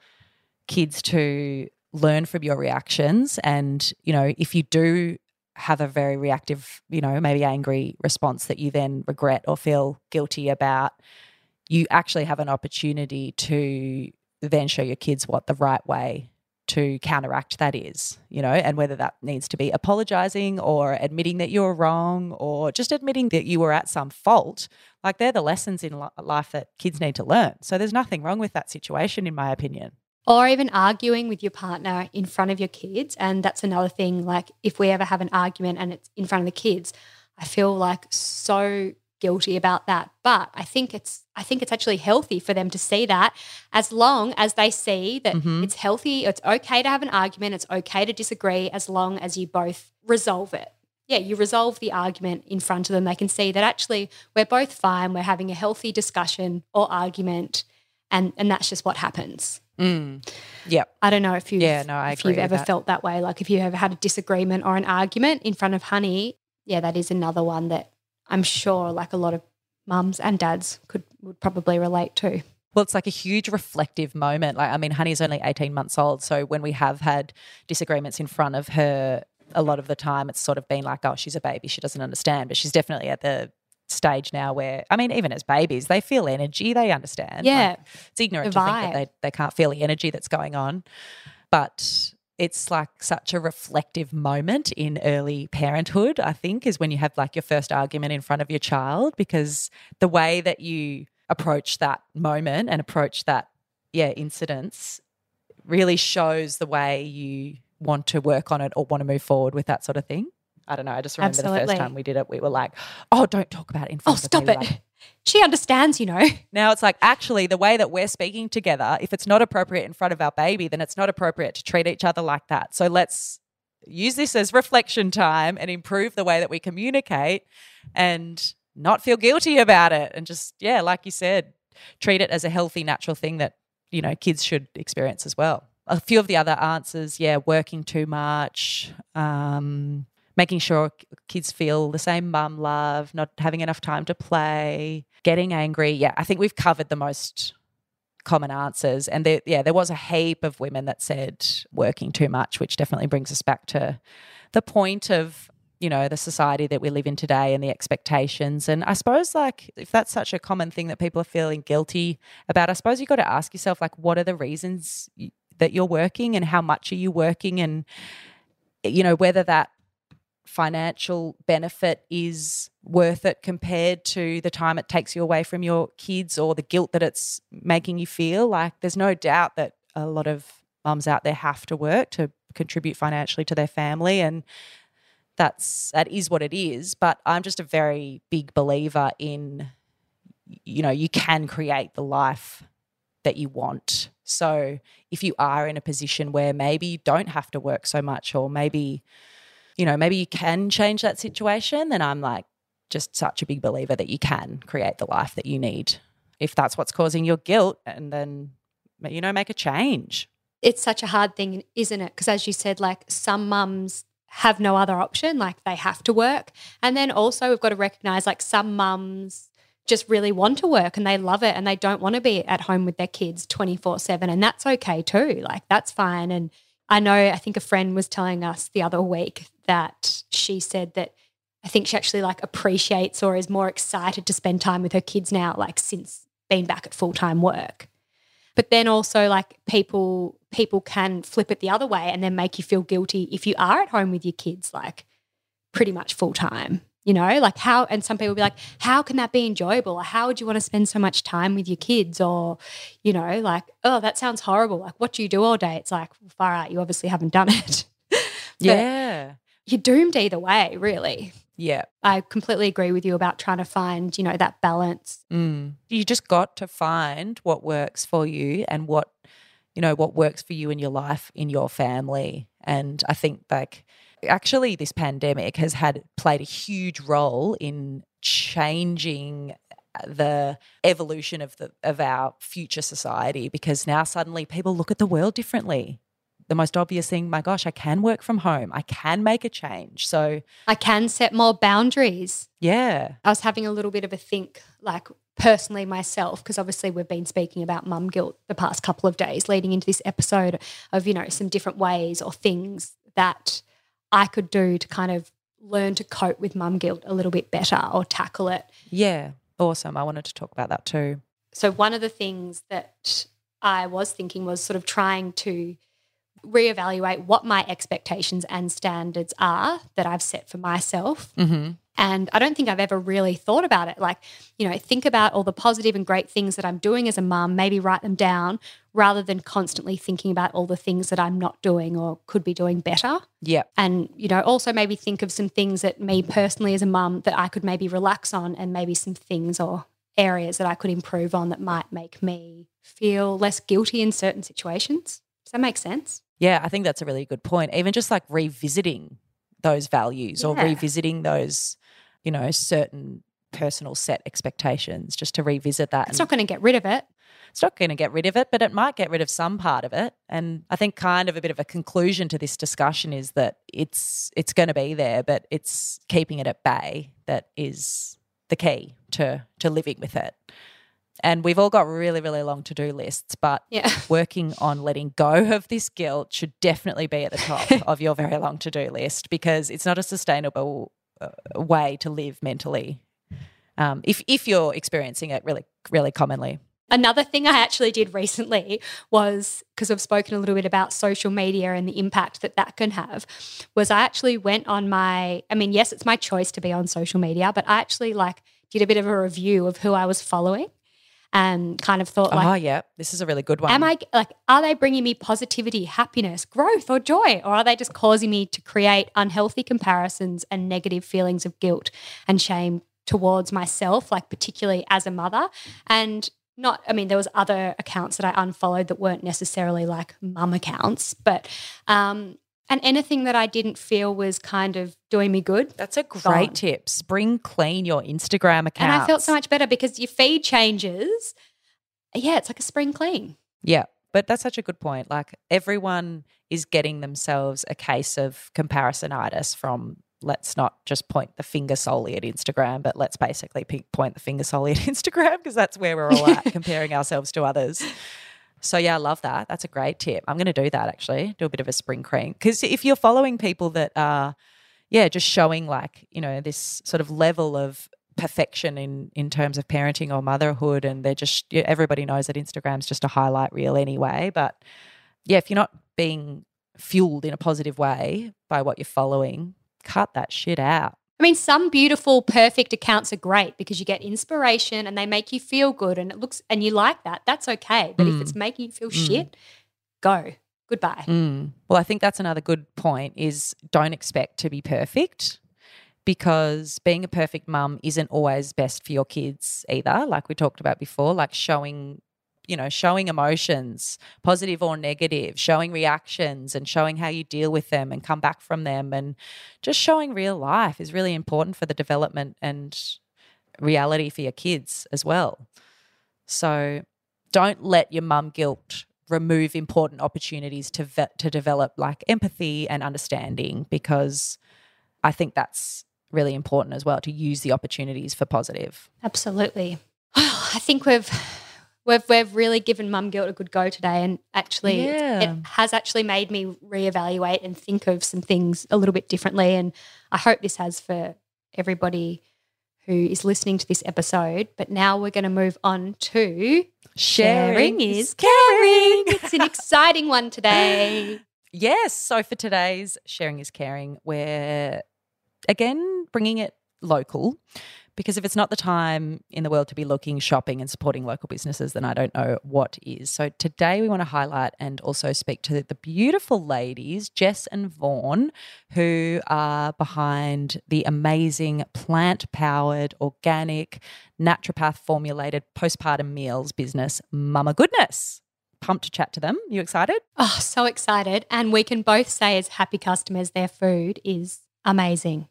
kids to learn from your reactions. And, you know, if you do have a very reactive, you know, maybe angry response that you then regret or feel guilty about, you actually have an opportunity to then show your kids what the right way to counteract that is, you know, and whether that needs to be apologizing or admitting that you're wrong or just admitting that you were at some fault. Like they're the lessons in life that kids need to learn. So there's nothing wrong with that situation, in my opinion or even arguing with your partner in front of your kids. And that's another thing. Like, if we ever have an argument and it's in front of the kids, I feel like so guilty about that. But I think it's I think it's actually healthy for them to see that as long as they see that Mhm. it's healthy, it's okay to have an argument, it's okay to disagree as long as you both resolve it. Yeah, you resolve the argument in front of them. They can see that actually we're both fine, we're having a healthy discussion or argument and and that's just what happens. Mm. Yep. I don't know if you've, Yeah, no, I if you've ever that. felt that way. Like if you ever had a disagreement or an argument in front of honey, yeah, that is another one that I'm sure like a lot of mums and dads could would probably relate to. Well, it's like a huge reflective moment. Like, I mean, Honey's only 18 months old. So when we have had disagreements in front of her, a lot of the time it's sort of been like, oh, she's a baby. She doesn't understand. But she's definitely at the stage now where, I mean, even as babies, they feel energy, they understand. Yeah. Like, it's ignorant to think that they, they can't feel the energy that's going on. But it's like such a reflective moment in early parenthood, I think, is when you have like your first argument in front of your child because the way that you approach that moment and approach that, yeah, incidents really shows the way you want to work on it or want to move forward with that sort of thing. I don't know. I just remember the first time we did it, we were like, oh, don't talk about it in Oh, front of stop it. Like, She understands, you know. now it's like actually the way that we're speaking together, if it's not appropriate in front of our baby, then it's not appropriate to treat each other like that. So let's use this as reflection time and improve the way that we communicate and not feel guilty about it. And just, yeah, like you said, treat it as a healthy, natural thing that, you know, kids should experience as well. A few of the other answers, yeah, working too much, um, making sure kids feel the same mum love, not having enough time to play, getting angry. Yeah, I think we've covered the most common answers. And there, yeah, there was a heap of women that said working too much, which definitely brings us back to the point of you know the society that we live in today and the expectations and i suppose like if that's such a common thing that people are feeling guilty about i suppose you've got to ask yourself like what are the reasons that you're working and how much are you working and you know whether that financial benefit is worth it compared to the time it takes you away from your kids or the guilt that it's making you feel. Like there's no doubt that a lot of mums out there have to work to contribute financially to their family and that's that is what it is. But i'm just a very big believer in you know you can create the life that you want. So if you are in a position where maybe you don't have to work so much or maybe you know maybe you can change that situation then i'm like just such a big believer that you can create the life that you need if that's what's causing your guilt and then you know make a change It's such a hard thing, isn't it? Because as you said, like some mums have no other option, like they have to work. And then also we've got to recognize like some mums just really want to work and they love it and they don't want to be at home with their kids 24 7. And that's okay too. Like that's fine. And I know, I think a friend was telling us the other week that she said that I think she actually like appreciates or is more excited to spend time with her kids now, like since being back at full time work. But then also like people people can flip it the other way and then make you feel guilty if you are at home with your kids like pretty much full time. You know, like how and some people be like, how can that be enjoyable? Or how would you want to spend so much time with your kids? Or, you know, like, oh, that sounds horrible. Like, what do you do all day? It's like, far out, you obviously haven't done it. Yeah You're doomed either way, really. yeah I completely agree with you about trying to find, you know, that balance. Mm. You just got to find what works for you and what you know what works for you in your life in your family. And I think like actually this pandemic has had played a huge role in changing the evolution of the of our future society because now suddenly people look at the world differently. The most obvious thing, my gosh, I can work from home. I can make a change. So, I can set more boundaries. yeah. I was having a little bit of a think, like personally myself, because obviously we've been speaking about mum guilt the past couple of days leading into this episode of, you know, some different ways or things that I could do to kind of learn to cope with mum guilt a little bit better or tackle it. Yeah. Awesome. I wanted to talk about that too. So, one of the things that I was thinking was sort of trying to reevaluate what my expectations and standards are that I've set for myself Mm-hmm. And I don't think I've ever really thought about it. Like, you know, think about all the positive and great things that I'm doing as a mum, maybe write them down rather than constantly thinking about all the things that I'm not doing or could be doing better. Yeah. And, you know, also maybe think of some things that me personally as a mum that I could maybe relax on and maybe some things or areas that I could improve on that might make me feel less guilty in certain situations. Does that make sense? Yeah, I think that's a really good point. Even just like revisiting those values or revisiting those, you know, certain personal set expectations, just to revisit that. It's not going to get rid of it. it's not going to get rid of it, but it might get rid of some part of it. And I think kind of a bit of a conclusion to this discussion is that it's it's going to be there, but it's keeping it at bay that is the key to to living with it. And we've all got really really long to do lists, but Yeah. working on letting go of this guilt should definitely be at the top of your very long to do list because it's not a sustainable uh, way to live mentally. Um, if if you're experiencing it really really commonly. Another thing I actually did recently was because I've spoken a little bit about social media and the impact that that can have. Was I actually went on my, I mean, yes, it's my choice to be on social media, but I actually like did a bit of a review of who I was following and kind of thought like, oh yeah, this is a really good one. Am I like, are they bringing me positivity, happiness, growth, or joy? Or are they just causing me to create unhealthy comparisons and negative feelings of guilt and shame towards myself, like particularly as a mother? And not, I mean, there was other accounts that I unfollowed that weren't necessarily like mum accounts, but um, and anything that I didn't feel was kind of doing me good. That's a great gone. tip. Spring clean your Instagram account. And I felt so much better because your feed changes. Yeah, it's like a spring clean. Yeah, but that's such a good point. Like everyone is getting themselves a case of comparisonitis from. Let's not just point the finger solely at Instagram, but let's basically point the finger solely at Instagram because that's where we're all at, comparing ourselves to others. So yeah, I love that. That's a great tip. I'm going to do that actually. Do a bit of a spring clean because if you're following people that are, yeah, just showing like you know this sort of level of perfection in in terms of parenting or motherhood, and they're just everybody knows that Instagram's just a highlight reel anyway. But yeah, if you're not being fueled in a positive way by what you're following, cut that shit out. I mean, some beautiful, perfect accounts are great because you get inspiration and they make you feel good and it looks and you like that. That's okay. But if Mm. it's making you feel shit, go. Goodbye. Mm. Well, I think that's another good point is don't expect to be perfect because being a perfect mum isn't always best for your kids either, like we talked about before, like showing you know, showing emotions, positive or negative, showing reactions and showing how you deal with them and come back from them and just showing real life is really important for the development and reality for your kids as well. So don't let your mum guilt remove important opportunities to to develop like empathy and understanding because I think that's really important as well to use the opportunities for positive. Absolutely. I think we've we've we've really given mum guilt a good go today and actually it- Yeah. it has actually made me reevaluate and think of some things a little bit differently and I hope this has for everybody who is listening to this episode. But now we're going to move on to Sharing is caring. it's an exciting one today. Yes. So for today's sharing is caring, we're again bringing it local because if it's not the time in the world to be looking, shopping, and supporting local businesses, then I don't know what is. So today we want to highlight and also speak to the beautiful ladies, Jess and Vaughn, who are behind the amazing plant powered, organic, naturopath formulated postpartum meals business, Mama Goodness. Pumped to chat to them. You excited? Oh, so excited. And we can both say, as happy customers, their food is amazing.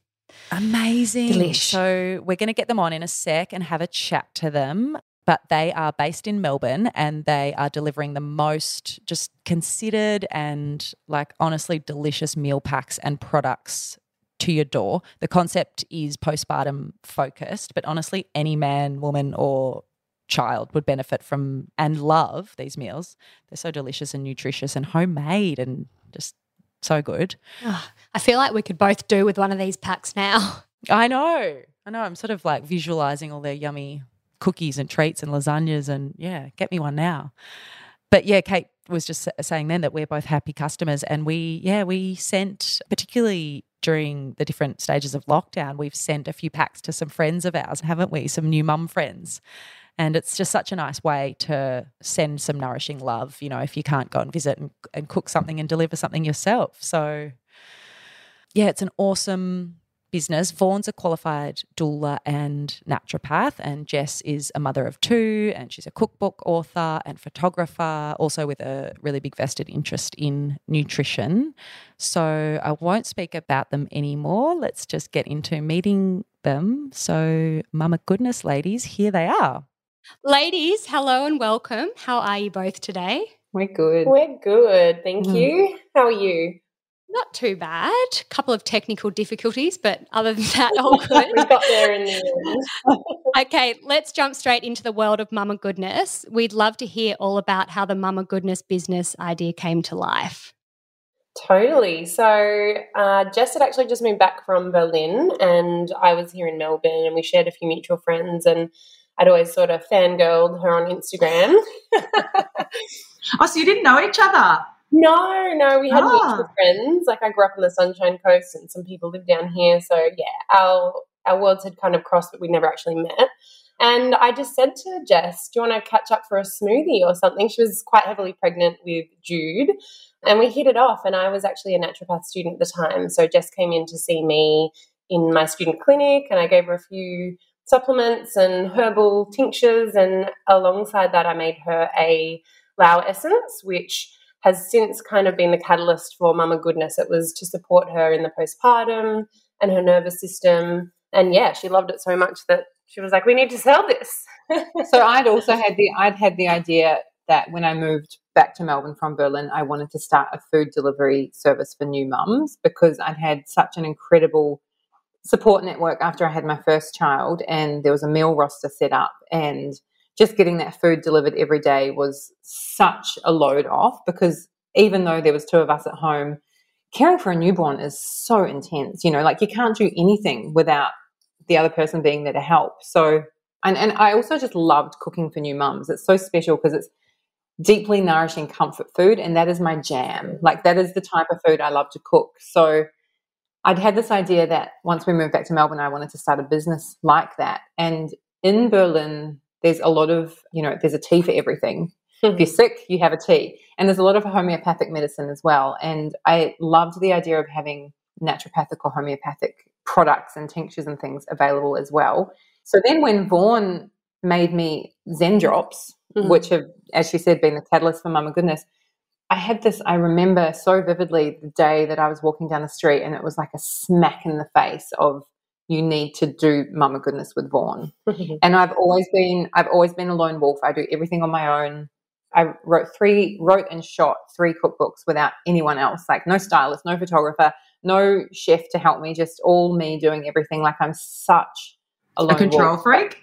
Amazing. Delish. So we're going to get them on in a sec and have a chat to them. But they are based in Melbourne and they are delivering the most just considered and like honestly delicious meal packs and products to your door. The concept is postpartum focused, but honestly, any man, woman, or child would benefit from and love these meals. They're so delicious and nutritious and homemade and just so good. Oh, I feel like we could both do with one of these packs now. I know. I know. I'm sort of like visualizing all their yummy cookies and treats and lasagnas and yeah, get me one now. But yeah, Kate was just saying then that we're both happy customers and we yeah, we sent particularly during the different stages of lockdown, we've sent a few packs to some friends of ours, haven't we? Some new mum friends. And it's just such a nice way to send some nourishing love, you know, if you can't go and visit and, and cook something and deliver something yourself. So, yeah, it's an awesome business. Vaughn's a qualified doula and naturopath, and Jess is a mother of two, and she's a cookbook author and photographer, also with a really big vested interest in nutrition. So I won't speak about them anymore. Let's just get into meeting them. So, mama goodness, ladies, here they are. Ladies, hello and welcome. How are you both today? We're good. We're good. Thank mm. you. How are you? Not too bad. A couple of technical difficulties, but other than that, all good. we got there in the end. okay, let's jump straight into the world of Mama Goodness. We'd love to hear all about how the Mama Goodness business idea came to life. Totally. So, uh, Jess had actually just moved back from Berlin, and I was here in Melbourne, and we shared a few mutual friends, and I'd always sort of fangirled her on Instagram. oh, so you didn't know each other? No, no, we had ah. mutual friends. Like I grew up on the Sunshine Coast, and some people live down here. So yeah, our our worlds had kind of crossed, but we never actually met. And I just said to Jess, "Do you want to catch up for a smoothie or something?" She was quite heavily pregnant with Jude, and we hit it off. And I was actually a naturopath student at the time, so Jess came in to see me in my student clinic, and I gave her a few supplements and herbal tinctures. And alongside that, I made her a flower essence, which has since kind of been the catalyst for Mama Goodness. It was to support her in the postpartum and her nervous system. And yeah, she loved it so much that she was like, "We need to sell this." so I'd also had the I'd had the idea that when I moved back to Melbourne from Berlin, I wanted to start a food delivery service for new mums because I'd had such an incredible support network after I had my first child, and there was a meal roster set up and just getting that food delivered every day was such a load off because even though there was two of us at home, caring for a newborn is so intense. You know, like you can't do anything without the other person being there to help. So, and, and I also just loved cooking for new mums. It's so special because it's deeply nourishing comfort food, and that is my jam. Like that is the type of food I love to cook. So I'd had this idea that once we moved back to Melbourne, I wanted to start a business like that. And in Berlin, there's a lot of, you know, there's a tea for everything. if you're sick, you have a tea. And there's a lot of homeopathic medicine as well. And I loved the idea of having naturopathic or homeopathic products and tinctures and things available as well. So then when Vaughn made me Zen drops, mm-hmm. which have, as she said, been the catalyst for Mama Goodness, I had this, I remember so vividly the day that I was walking down the street and it was like a smack in the face of you need to do mama goodness with Vaughn. and I've always been I've always been a lone wolf. I do everything on my own. I wrote three wrote and shot three cookbooks without anyone else, like no stylist, no photographer, no chef to help me, just all me doing everything. Like I'm such a, a control wolf. freak.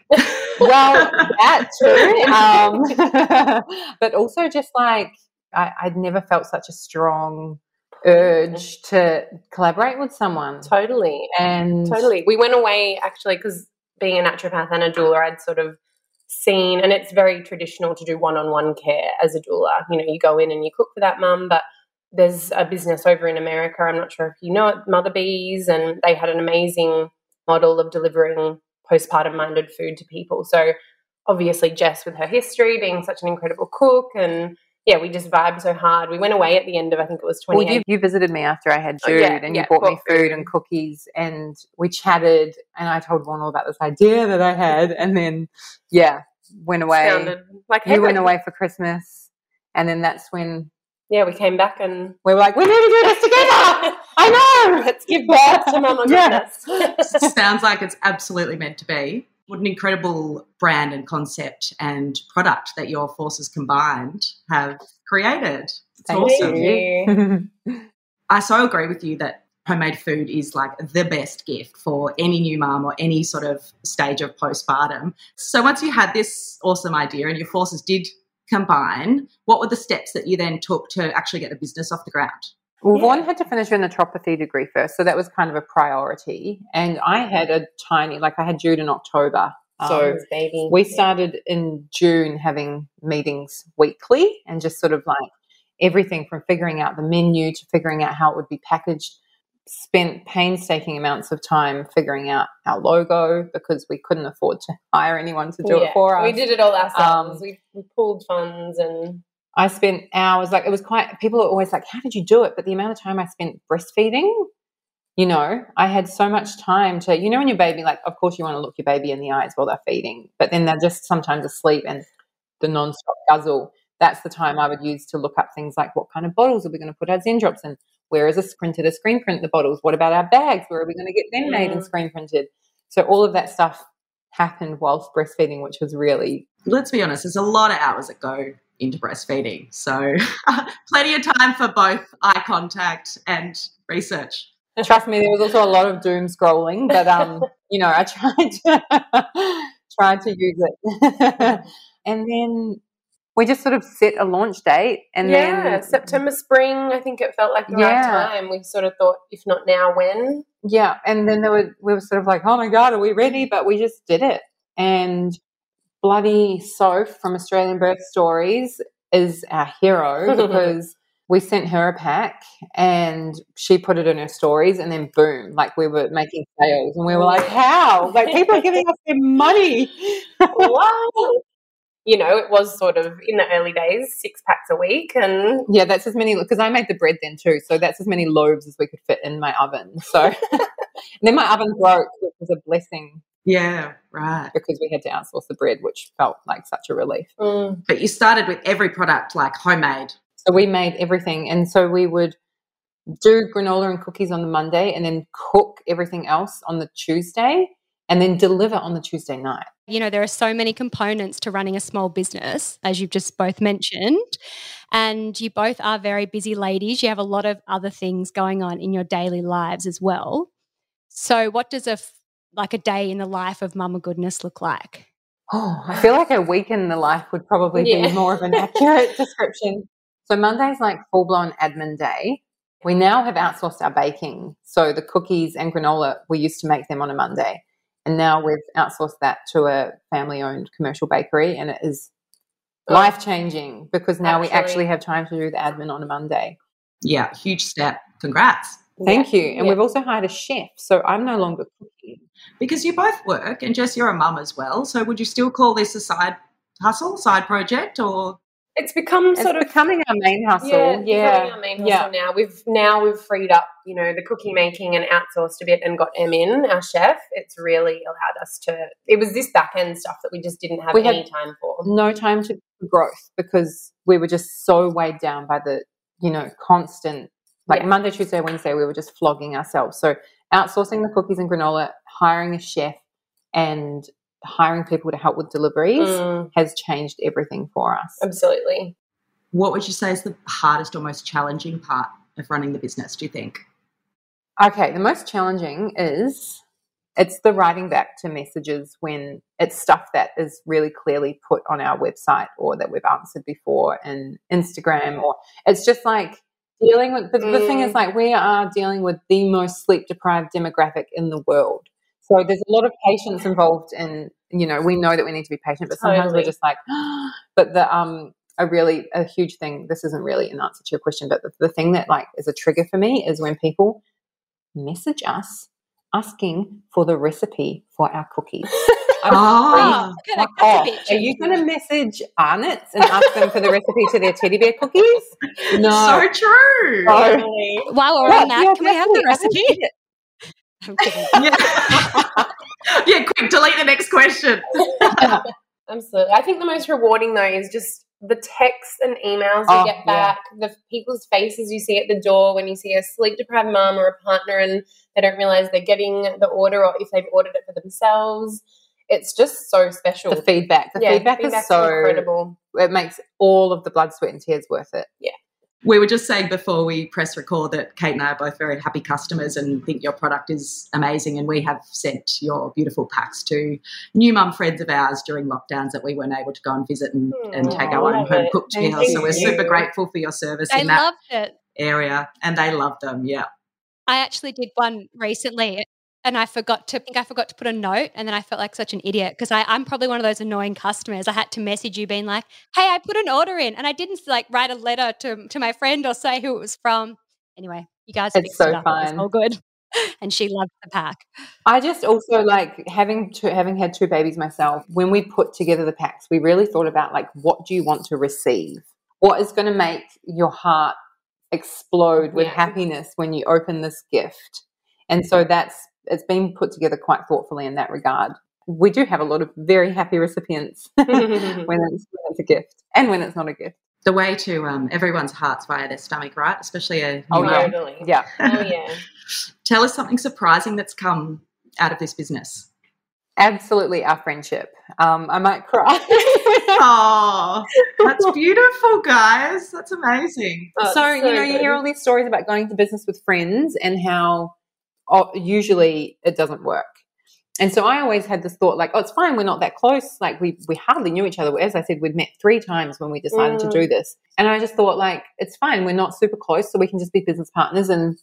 well, that too. Um, but also just like I, I'd never felt such a strong urge to collaborate with someone. Totally. And totally. We went away actually because being a naturopath and a doula, I'd sort of seen, and it's very traditional to do one on one care as a doula. You know, you go in and you cook for that mum, but there's a business over in America. I'm not sure if you know it, Mother Bees, and they had an amazing model of delivering postpartum minded food to people. So obviously, Jess, with her history, being such an incredible cook and yeah, we just vibed so hard. We went away at the end of I think it was twenty. Well, you, you, visited me after I had Jude, oh, yeah, and you yeah, bought me food, food and cookies, and we chatted, and I told Vaughn all about this idea that I had, and then yeah, went away. like you went away for Christmas, and then that's when yeah, we came back and we were like, we need to do this together. I know. Let's give birth to Mama yeah. Sounds like it's absolutely meant to be what an incredible brand and concept and product that your forces combined have created. It's Thank awesome. You. I so agree with you that homemade food is like the best gift for any new mom or any sort of stage of postpartum. So once you had this awesome idea and your forces did combine, what were the steps that you then took to actually get the business off the ground? Well, yeah. Vaughn had to finish her naturopathy degree first, so that was kind of a priority. And I had a tiny, like I had Jude in October. So um, we started in June having meetings weekly and just sort of like everything from figuring out the menu to figuring out how it would be packaged. spent painstaking amounts of time figuring out our logo because we couldn't afford to hire anyone to do Yeah, it for us. We did it all ourselves. Um, we, we pulled funds and I spent hours, like, it was quite, people are always like, how did you do it? But the amount of time I spent breastfeeding, you know, I had so much time to, you know, when your baby, like, of course you want to look your baby in the eyes while they're feeding, but then they're just sometimes asleep and the non-stop guzzle. That's the time I would use to look up things like what kind of bottles are we going to put our Zen drops in? Where is a printed a screen print the bottles? What about our bags? Where are we going to get them made and Mm. screen printed? So all of that stuff happened whilst breastfeeding, which was really Let's be honest, there's a lot of hours that go into breastfeeding. So plenty of time for both eye contact and research. Trust me, there was also a lot of doom scrolling, but um, you know, I tried to tried to use it, and then we just sort of set a launch date, and yeah, then September, spring. I think it felt like the Yeah. right time. We sort of thought, if not now, when? yeah, and then there were we were sort of like, oh my god, are we ready? But we just did it, and bloody Soph from Australian Birth Stories is our hero because. We sent her a pack and she put it in her stories, and then boom, like we were making sales, and we were like, "How? Like people are giving us their money." wow. You know, it was sort of in the early days, six packs a week, and Yeah, that's as many because I made the bread then too. So that's as many loaves as we could fit in my oven. So and then my oven broke, which was a blessing Yeah, right. because we had to outsource the bread, which felt like such a relief. mm, But you started with every product like homemade. So we made everything, and so we would do granola and cookies on the Monday, and then cook everything else on the Tuesday, and then deliver on the Tuesday night. You know, there are so many components to running a small business, as you've just both mentioned. And you both are very busy ladies. You have a lot of other things going on in your daily lives as well. So, what does a f- like a day in the life of Mama Goodness look like? Oh, I feel like a week in the life would probably Yeah. be more of an accurate description. So Monday's like full blown admin day. We now have outsourced our baking. So the cookies and granola, we used to make them on a Monday. And now we've outsourced that to a family owned commercial bakery. And it is life changing because now we Actually. actually have time to do the admin on a Monday. Yeah, huge step. Congrats. Thank yeah, you. And yeah. we've also hired a chef. So I'm no longer cooking. Because you both work, and Jess, you're a mum as well. So would you still call this a side hustle, side project, or it's become It's sort of becoming our main hustle. Yeah, Yeah. becoming our main Yeah. now. We've now we've freed up, you know, the cookie making and outsourced a bit and got Em in, our chef. It's really allowed us to it was this back end stuff that we just didn't have We had- any time for. no time to growth because we were just so weighed down by the you know constant like Yeah. monday tuesday wednesday we were just flogging ourselves so outsourcing the cookies and granola hiring a chef and hiring people to help with deliveries Mm, has changed everything for us absolutely. what would you say is the hardest or most challenging part of running the business, do you think? okay the most challenging is it's the writing back to messages when it's stuff that is really clearly put on our website or that we've answered before in Instagram or it's just like dealing with but the thing is Mm. like we are dealing with the most sleep deprived demographic in the world. So there's a lot of patience involved in you know, we know that we need to be patient, but sometimes Totally. we're just like but the um a really a huge thing this isn't really an answer to your question, but the, the thing that like is a trigger for me is when people message us asking for the recipe for our cookies. I'm Oh, Look at that Fuck off. cookie bitch. Are you going to message Arnott's and ask them for the recipe to their teddy bear cookies? No. so true. Oh. While we're What? on that, Yeah, can we have the definitely. I don't recipe? get it. I'm kidding. Yeah. yeah, quick, delete the next question. Absolutely. I think the most rewarding though is just the texts and emails Oh, you get back, the people's faces you see at the door when you see a sleep deprived mum or a partner and they don't realize they're getting the order or if they've ordered it for themselves. It's just so special. The feedback. The yeah, feedback is so incredible. It makes all of the blood, sweat, and tears worth it. We were just saying before we press record that Kate and I are both very happy customers and think your product is amazing. And we have sent your beautiful packs to new mum friends of ours during lockdowns that we weren't able to go and visit and, and take our own home cooked meals. So we're super grateful for your service They in that loved it. area and they love them. Yeah. I actually did one recently and I forgot to I think I forgot to put a note and then I felt like such an idiot because I'm probably one of those annoying customers. I had to message you being like, "Hey, I put an order in," and I didn't like write a letter to to my friend or say who it was from. Anyway, You guys It's so it up. It all good. And she loved the pack. I just also like having two, having had two babies myself. When we put together the packs, we really thought about like what do you want to receive? What is going to make your heart explode with Yeah. happiness when you open this gift? And so that's it's been put together quite thoughtfully in that regard. We do have a lot of very happy recipients when, it's, when it's a gift and when it's not a gift. The way to um, everyone's hearts via their stomach, right? Especially a new Oh, mum. yeah. Totally. Yeah. Oh yeah. Tell us something surprising that's come out of this business. Absolutely, our friendship. Um, I might cry. Oh, that's beautiful, guys. That's amazing. Oh, so, it's you know, you hear all these stories about going to business with friends and how usually it doesn't work. And so I always had this thought, like, oh, it's fine. We're not that close. Like, we we hardly knew each other. As I said, we'd met three times when we decided to Mm. do this. And I just thought, like, it's fine. We're not super close, so we can just be business partners and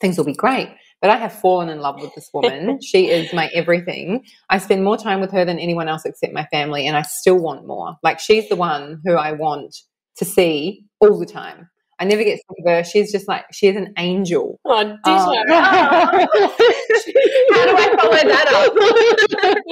things will be great. But I have fallen in love with this woman. she is my everything. I spend more time with her than anyone else except my family, and I still want more. Like, she's the one who I want to see all the time. I never get sick of her. She's just like, she is an angel. Oh, ditto. Oh. Um, ah. How do I follow that up?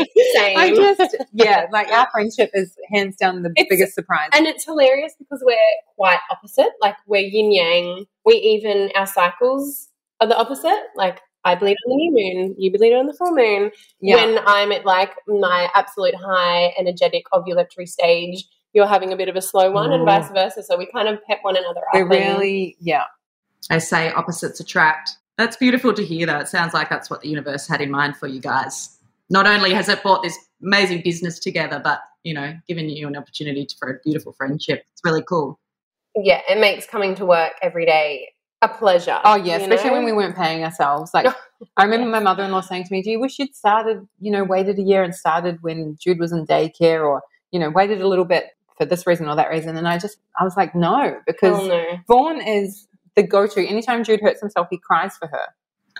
Same. I just, yeah, like our friendship is hands down the It's- biggest surprise. And it's hilarious because we're quite opposite. Like we're yin yang. We even our cycles are the opposite. Like I bleed on the new moon, you bleed on the full moon. yeah. When I'm at like my absolute high energetic ovulatory stage, you're having a bit of a slow one, and Mm. vice versa. So we kind of pep one another up. We're really, yeah. I say opposites attract. That's beautiful to hear, though. It sounds like that's what the universe had in mind for you guys. Not only has it brought this amazing business together, but you know, given you an opportunity to- for a beautiful friendship. It's really cool. yeah, it makes coming to work every day a pleasure. Oh yeah, especially know? when we weren't paying ourselves. Like I remember my mother-in-law saying to me, "Do you wish you'd started, you know, waited a year and started when Jude was in daycare, or you know, waited a little bit for this reason or that reason?" And I just, I was like, "No," because Hell no. Vaughn is the go-to. Anytime Jude hurts himself, he cries for her,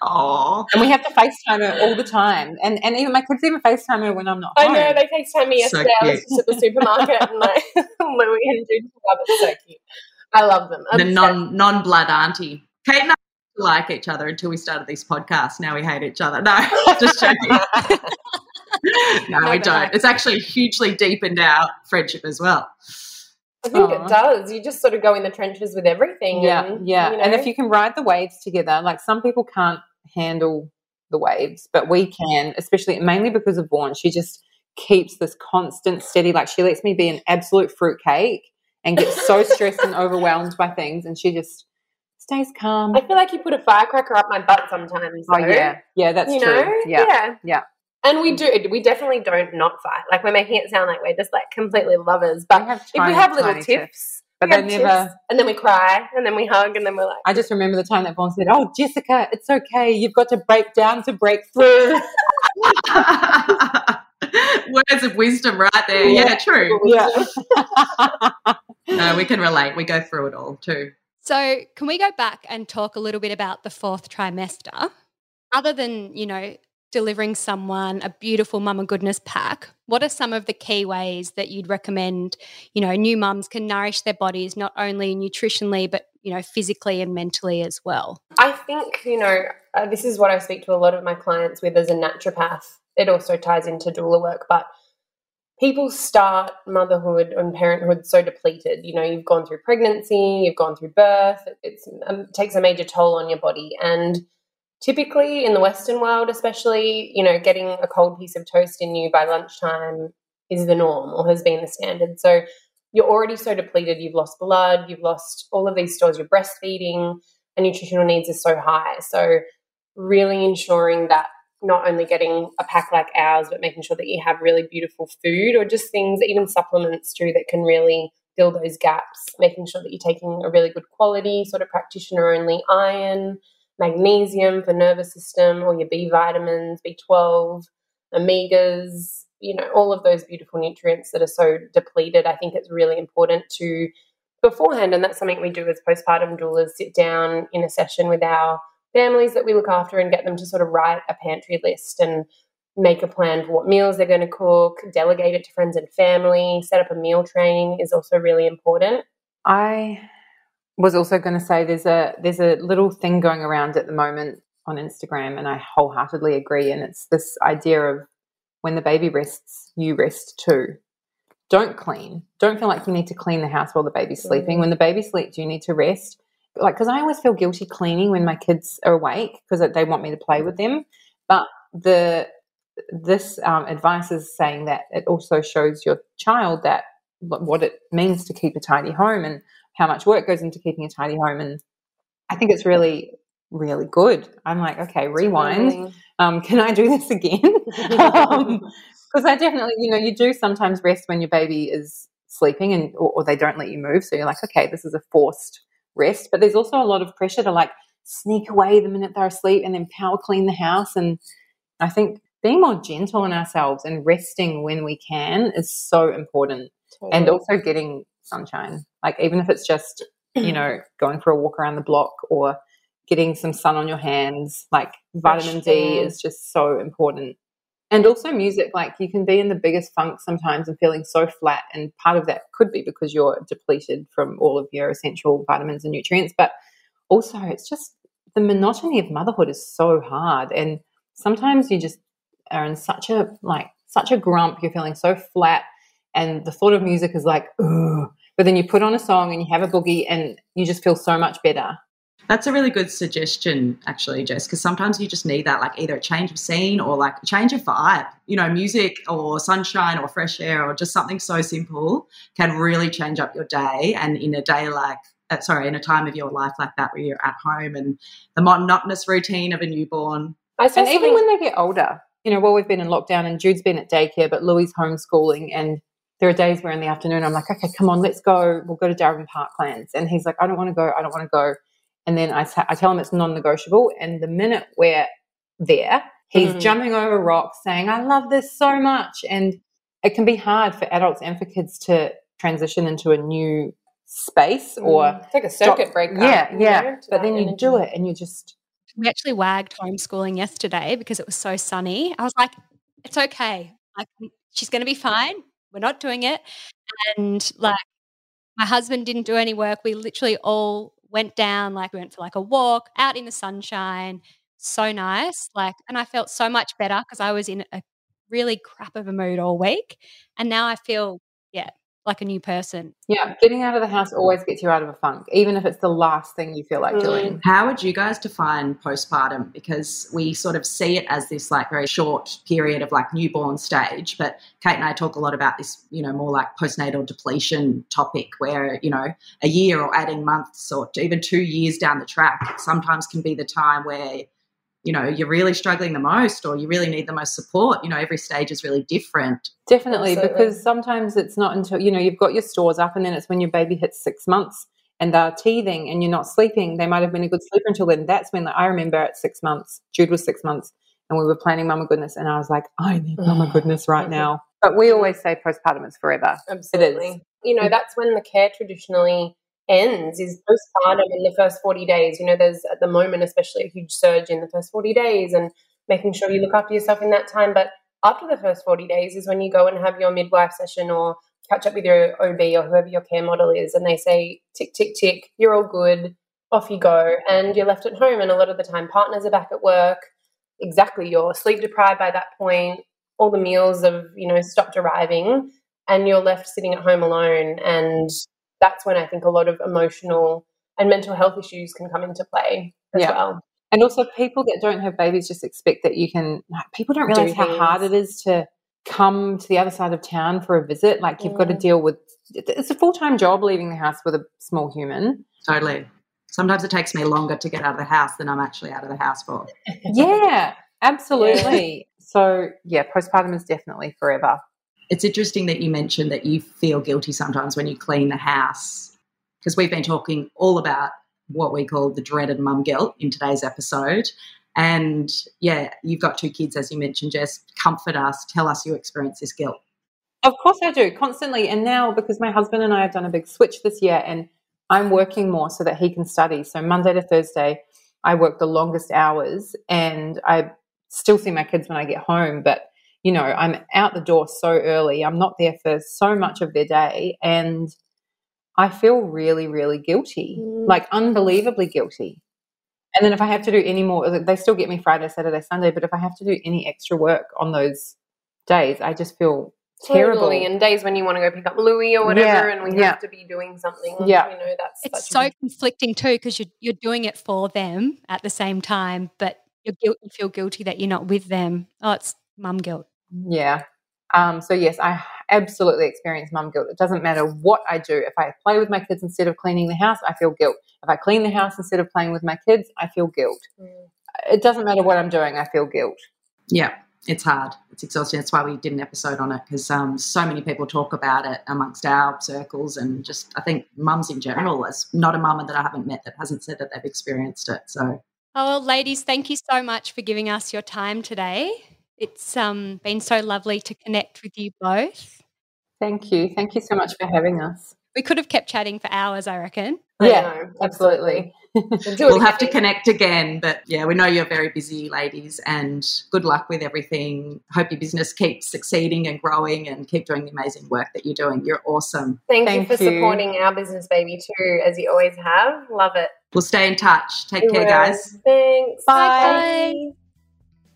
Oh, and we have to FaceTime her all the time. And and even my kids even FaceTime her when I'm not I home. know they FaceTime me So yesterday. I was just at the supermarket and like Louis and Jude love it. So cute. I love them. the non non blood auntie. Kate and I like each other until we started these podcasts. Now we hate each other. No, just joking. no, we but don't. It's actually hugely deepened our friendship as well. I think Aw. it does. You just sort of go in the trenches with everything. Yeah, and, yeah. you know, And if you can ride the waves together, like some people can't handle the waves, but we can, especially mainly because of Vaughn. She just keeps this constant steady, like she lets me be an absolute fruitcake and gets so stressed and overwhelmed by things, and she just stays calm. I feel like you put a firecracker up my butt sometimes. Oh yeah, yeah, that's you true. know, Yeah, yeah. And we do. We definitely don't not fight. Like we're making it sound like we're just like completely lovers. We But have if we have little tiny tips, but they never. tips, and then we cry, and then we hug, and then we're like, I just remember the time that Vaughn said, "Oh, Jessica, it's okay. You've got to break down to break through." Words of wisdom right there. Yeah, true. yeah. No, we can relate. We go through it all too. So, can we go back and talk a little bit about the fourth trimester? Other than, you know, delivering someone a beautiful mama goodness pack, what are some of the key ways that you'd recommend, you know, new mums can nourish their bodies not only nutritionally but, you know, physically and mentally as well? I think, you know, uh, this is what I speak to a lot of my clients with as a naturopath. It also ties into doula work, but people start motherhood and parenthood so depleted. You know, you've gone through pregnancy, you've gone through birth, it's, um, it takes a major toll on your body. And typically in the Western world, especially, you know, getting a cold piece of toast in you by lunchtime is the norm or has been the standard. So you're already so depleted, you've lost blood, you've lost all of these stores, you're breastfeeding, and nutritional needs are so high. So, really ensuring that not only getting a pack like ours, but making sure that you have really beautiful food or just things, even supplements too, that can really fill those gaps. Making sure that you're taking a really good quality, sort of practitioner only iron, magnesium for nervous system, or your B vitamins, B12, omegas, you know, all of those beautiful nutrients that are so depleted. I think it's really important to beforehand, and that's something we do as postpartum doulas, sit down in a session with our families that we look after and get them to sort of write a pantry list and make a plan for what meals they're going to cook, delegate it to friends and family, set up a meal train is also really important. I was also going to say there's a there's a little thing going around at the moment on Instagram, and I wholeheartedly agree. And it's this idea of when the baby rests, you rest too. Don't clean. Don't feel like you need to clean the house while the baby's sleeping. When the baby sleeps, you need to rest. Like, because I always feel guilty cleaning when my kids are awake because they want me to play with them. But the this um, advice is saying that it also shows your child that what it means to keep a tidy home and how much work goes into keeping a tidy home. And I think it's really, really good. I'm like, okay, rewind. Um, can I do this again? Because um, I definitely, you know, you do sometimes rest when your baby is sleeping and or, or they don't let you move. So you're like, okay, this is a forced rest. But there's also a lot of pressure to like sneak away the minute they're asleep and then power clean the house. And I think being more gentle on ourselves and resting when we can is so important. Totally. And also getting sunshine. Like even if it's just, you know, going for a walk around the block or getting some sun on your hands, like vitamin D is just so important. And also music, like you can be in the biggest funk sometimes and feeling so flat. And part of that could be because you're depleted from all of your essential vitamins and nutrients. But also it's just the monotony of motherhood is so hard. And sometimes you just are in such a like such a grump. You're feeling so flat, and the thought of music is like. But then you put on a song and you have a boogie, and you just feel so much better. That's a really good suggestion, actually, Jess, because sometimes you just need that, like either a change of scene or like a change of vibe. You know, music or sunshine or fresh air or just something so simple can really change up your day. And in a day like, uh, sorry, in a time of your life like that where you're at home and the monotonous routine of a newborn. I and even when they get older, you know, while we've been in lockdown and Jude's been at daycare, but Louis homeschooling, and there are days where in the afternoon I'm like, okay, come on, let's go. We'll go to Darebin Parklands. And he's like, I don't want to go. I don't want to go. And then I, t- I tell him it's non negotiable. And the minute we're there, he's mm-hmm. jumping over rocks saying, I love this so much. And it can be hard for adults and for kids to transition into a new space mm. or it's like a circuit stop. breaker. Yeah, yeah. But then you do it and you just we actually wagged homeschooling yesterday because it was so sunny. I was like, it's okay. Like, she's going to be fine. We're not doing it. And mm. like, my husband didn't do any work. We literally all went down, like, we went for like a walk out in the sunshine. So nice. Like, and I felt so much better because I was in a really crap of a mood all week. And now I feel, yeah, like a new person. Yeah, getting out of the house always gets you out of a funk, even if it's the last thing you feel like mm. doing. How would you guys define postpartum? Because we sort of see it as this like very short period of like newborn stage, but Kate and I talk a lot about this, you know, more like postnatal depletion topic where, you know, a year or adding months or even two years down the track sometimes can be the time where you know you're really struggling the most or you really need the most support you know every stage is really different. Definitely Absolutely. because sometimes it's not until you know you've got your stores up and then it's when your baby hits six months and they're teething and you're not sleeping they might have been a good sleeper until then. That's when like, i remember at six months jude was six months and we were planning mama goodness and i was like i need mama goodness right mm-hmm. now. But we always say postpartum is forever. Absolutely. you know that's when the care traditionally ends is postpartum in the first 40 days. You know, there's at the moment, especially a huge surge in the first 40 days and making sure you look after yourself in that time. But after the first 40 days is when you go and have your midwife session or catch up with your OB or whoever your care model is, and they say, tick, tick, tick, you're all good, off you go. And you're left at home. And a lot of the time, partners are back at work. Exactly. You're sleep deprived by that point. All the meals have, you know, stopped arriving. And you're left sitting at home alone. And that's when I think a lot of emotional and mental health issues can come into play as yeah. well. And also, people that don't have babies just expect that you can. People don't realize Do how hard it is to come to the other side of town for a visit. Like you've got to mm. deal with. It's a full time job leaving the house with a small human. Totally. Sometimes it takes me longer to get out of the house than I'm actually out of the house for. yeah, absolutely. Yeah. So yeah, postpartum is definitely forever it's interesting that you mentioned that you feel guilty sometimes when you clean the house because we've been talking all about what we call the dreaded mum guilt in today's episode. And yeah, you've got two kids, as you mentioned, Jess. Comfort us, tell us you experience this guilt. Of course, I do constantly. And now, because my husband and I have done a big switch this year, and I'm working more so that he can study. So, Monday to Thursday, I work the longest hours, and I still see my kids when I get home. But you know, I'm out the door so early. I'm not there for so much of their day. And I feel really, really guilty, Mm. like unbelievably guilty. And then if I have to do any more, they still get me Friday, Saturday, Sunday. But if I have to do any extra work on those days, I just feel terrible. Totally. And days when you want to go pick up Louis or whatever, Yeah, and we yeah. have to be doing something. Yeah. You know, that's It's such so a conflicting too because you're you're doing it for them at the same time, but you're guilt, you feel guilty that you're not with them. Oh, it's mum guilt. Yeah. Um, so yes, I absolutely experience mum guilt. It doesn't matter what I do. If I play with my kids instead of cleaning the house, I feel guilt. If I clean the house instead of playing with my kids, I feel guilt. Mm. It doesn't matter what I'm doing, I feel guilt. Yeah, it's hard. It's exhausting. That's why we did an episode on it because um, so many people talk about it amongst our circles and just I think mums in general. There's not a mum that I haven't met that hasn't said that they've experienced it. So Oh, ladies, thank you so much for giving us your time today. It's um, been so lovely to connect with you both. Thank you. Thank you so much for having us. We could have kept chatting for hours, I reckon. I yeah, know, absolutely. We'll do it we'll have to connect again. But yeah, we know you're very busy, ladies, and good luck with everything. Hope your business keeps succeeding and growing and keep doing the amazing work that you're doing. You're awesome. Thank, Thank you for you. supporting our business baby too, as you always have. Love it. We'll stay in touch. Take We care, will. guys. Thanks. Bye.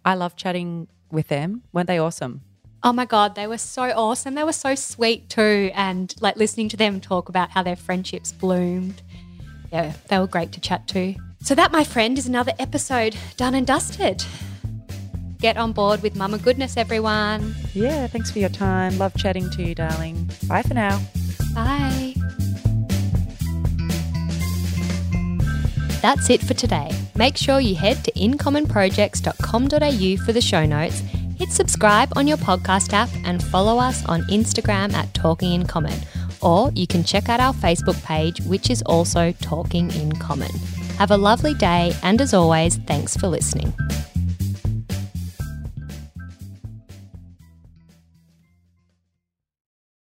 I love chatting with them. Weren't they awesome? Oh my God, they were so awesome. They were so sweet too. And like listening to them talk about how their friendships bloomed. Yeah, they were great to chat to. So, that, my friend, is another episode done and dusted. Get on board with Mama Goodness, everyone. Yeah, thanks for your time. Love chatting to you, darling. Bye for now. Bye. That's it for today. Make sure you head to incommonprojects.com.au for the show notes, hit subscribe on your podcast app, and follow us on Instagram at Talking in Common. Or you can check out our Facebook page, which is also Talking in Common. Have a lovely day, and as always, thanks for listening.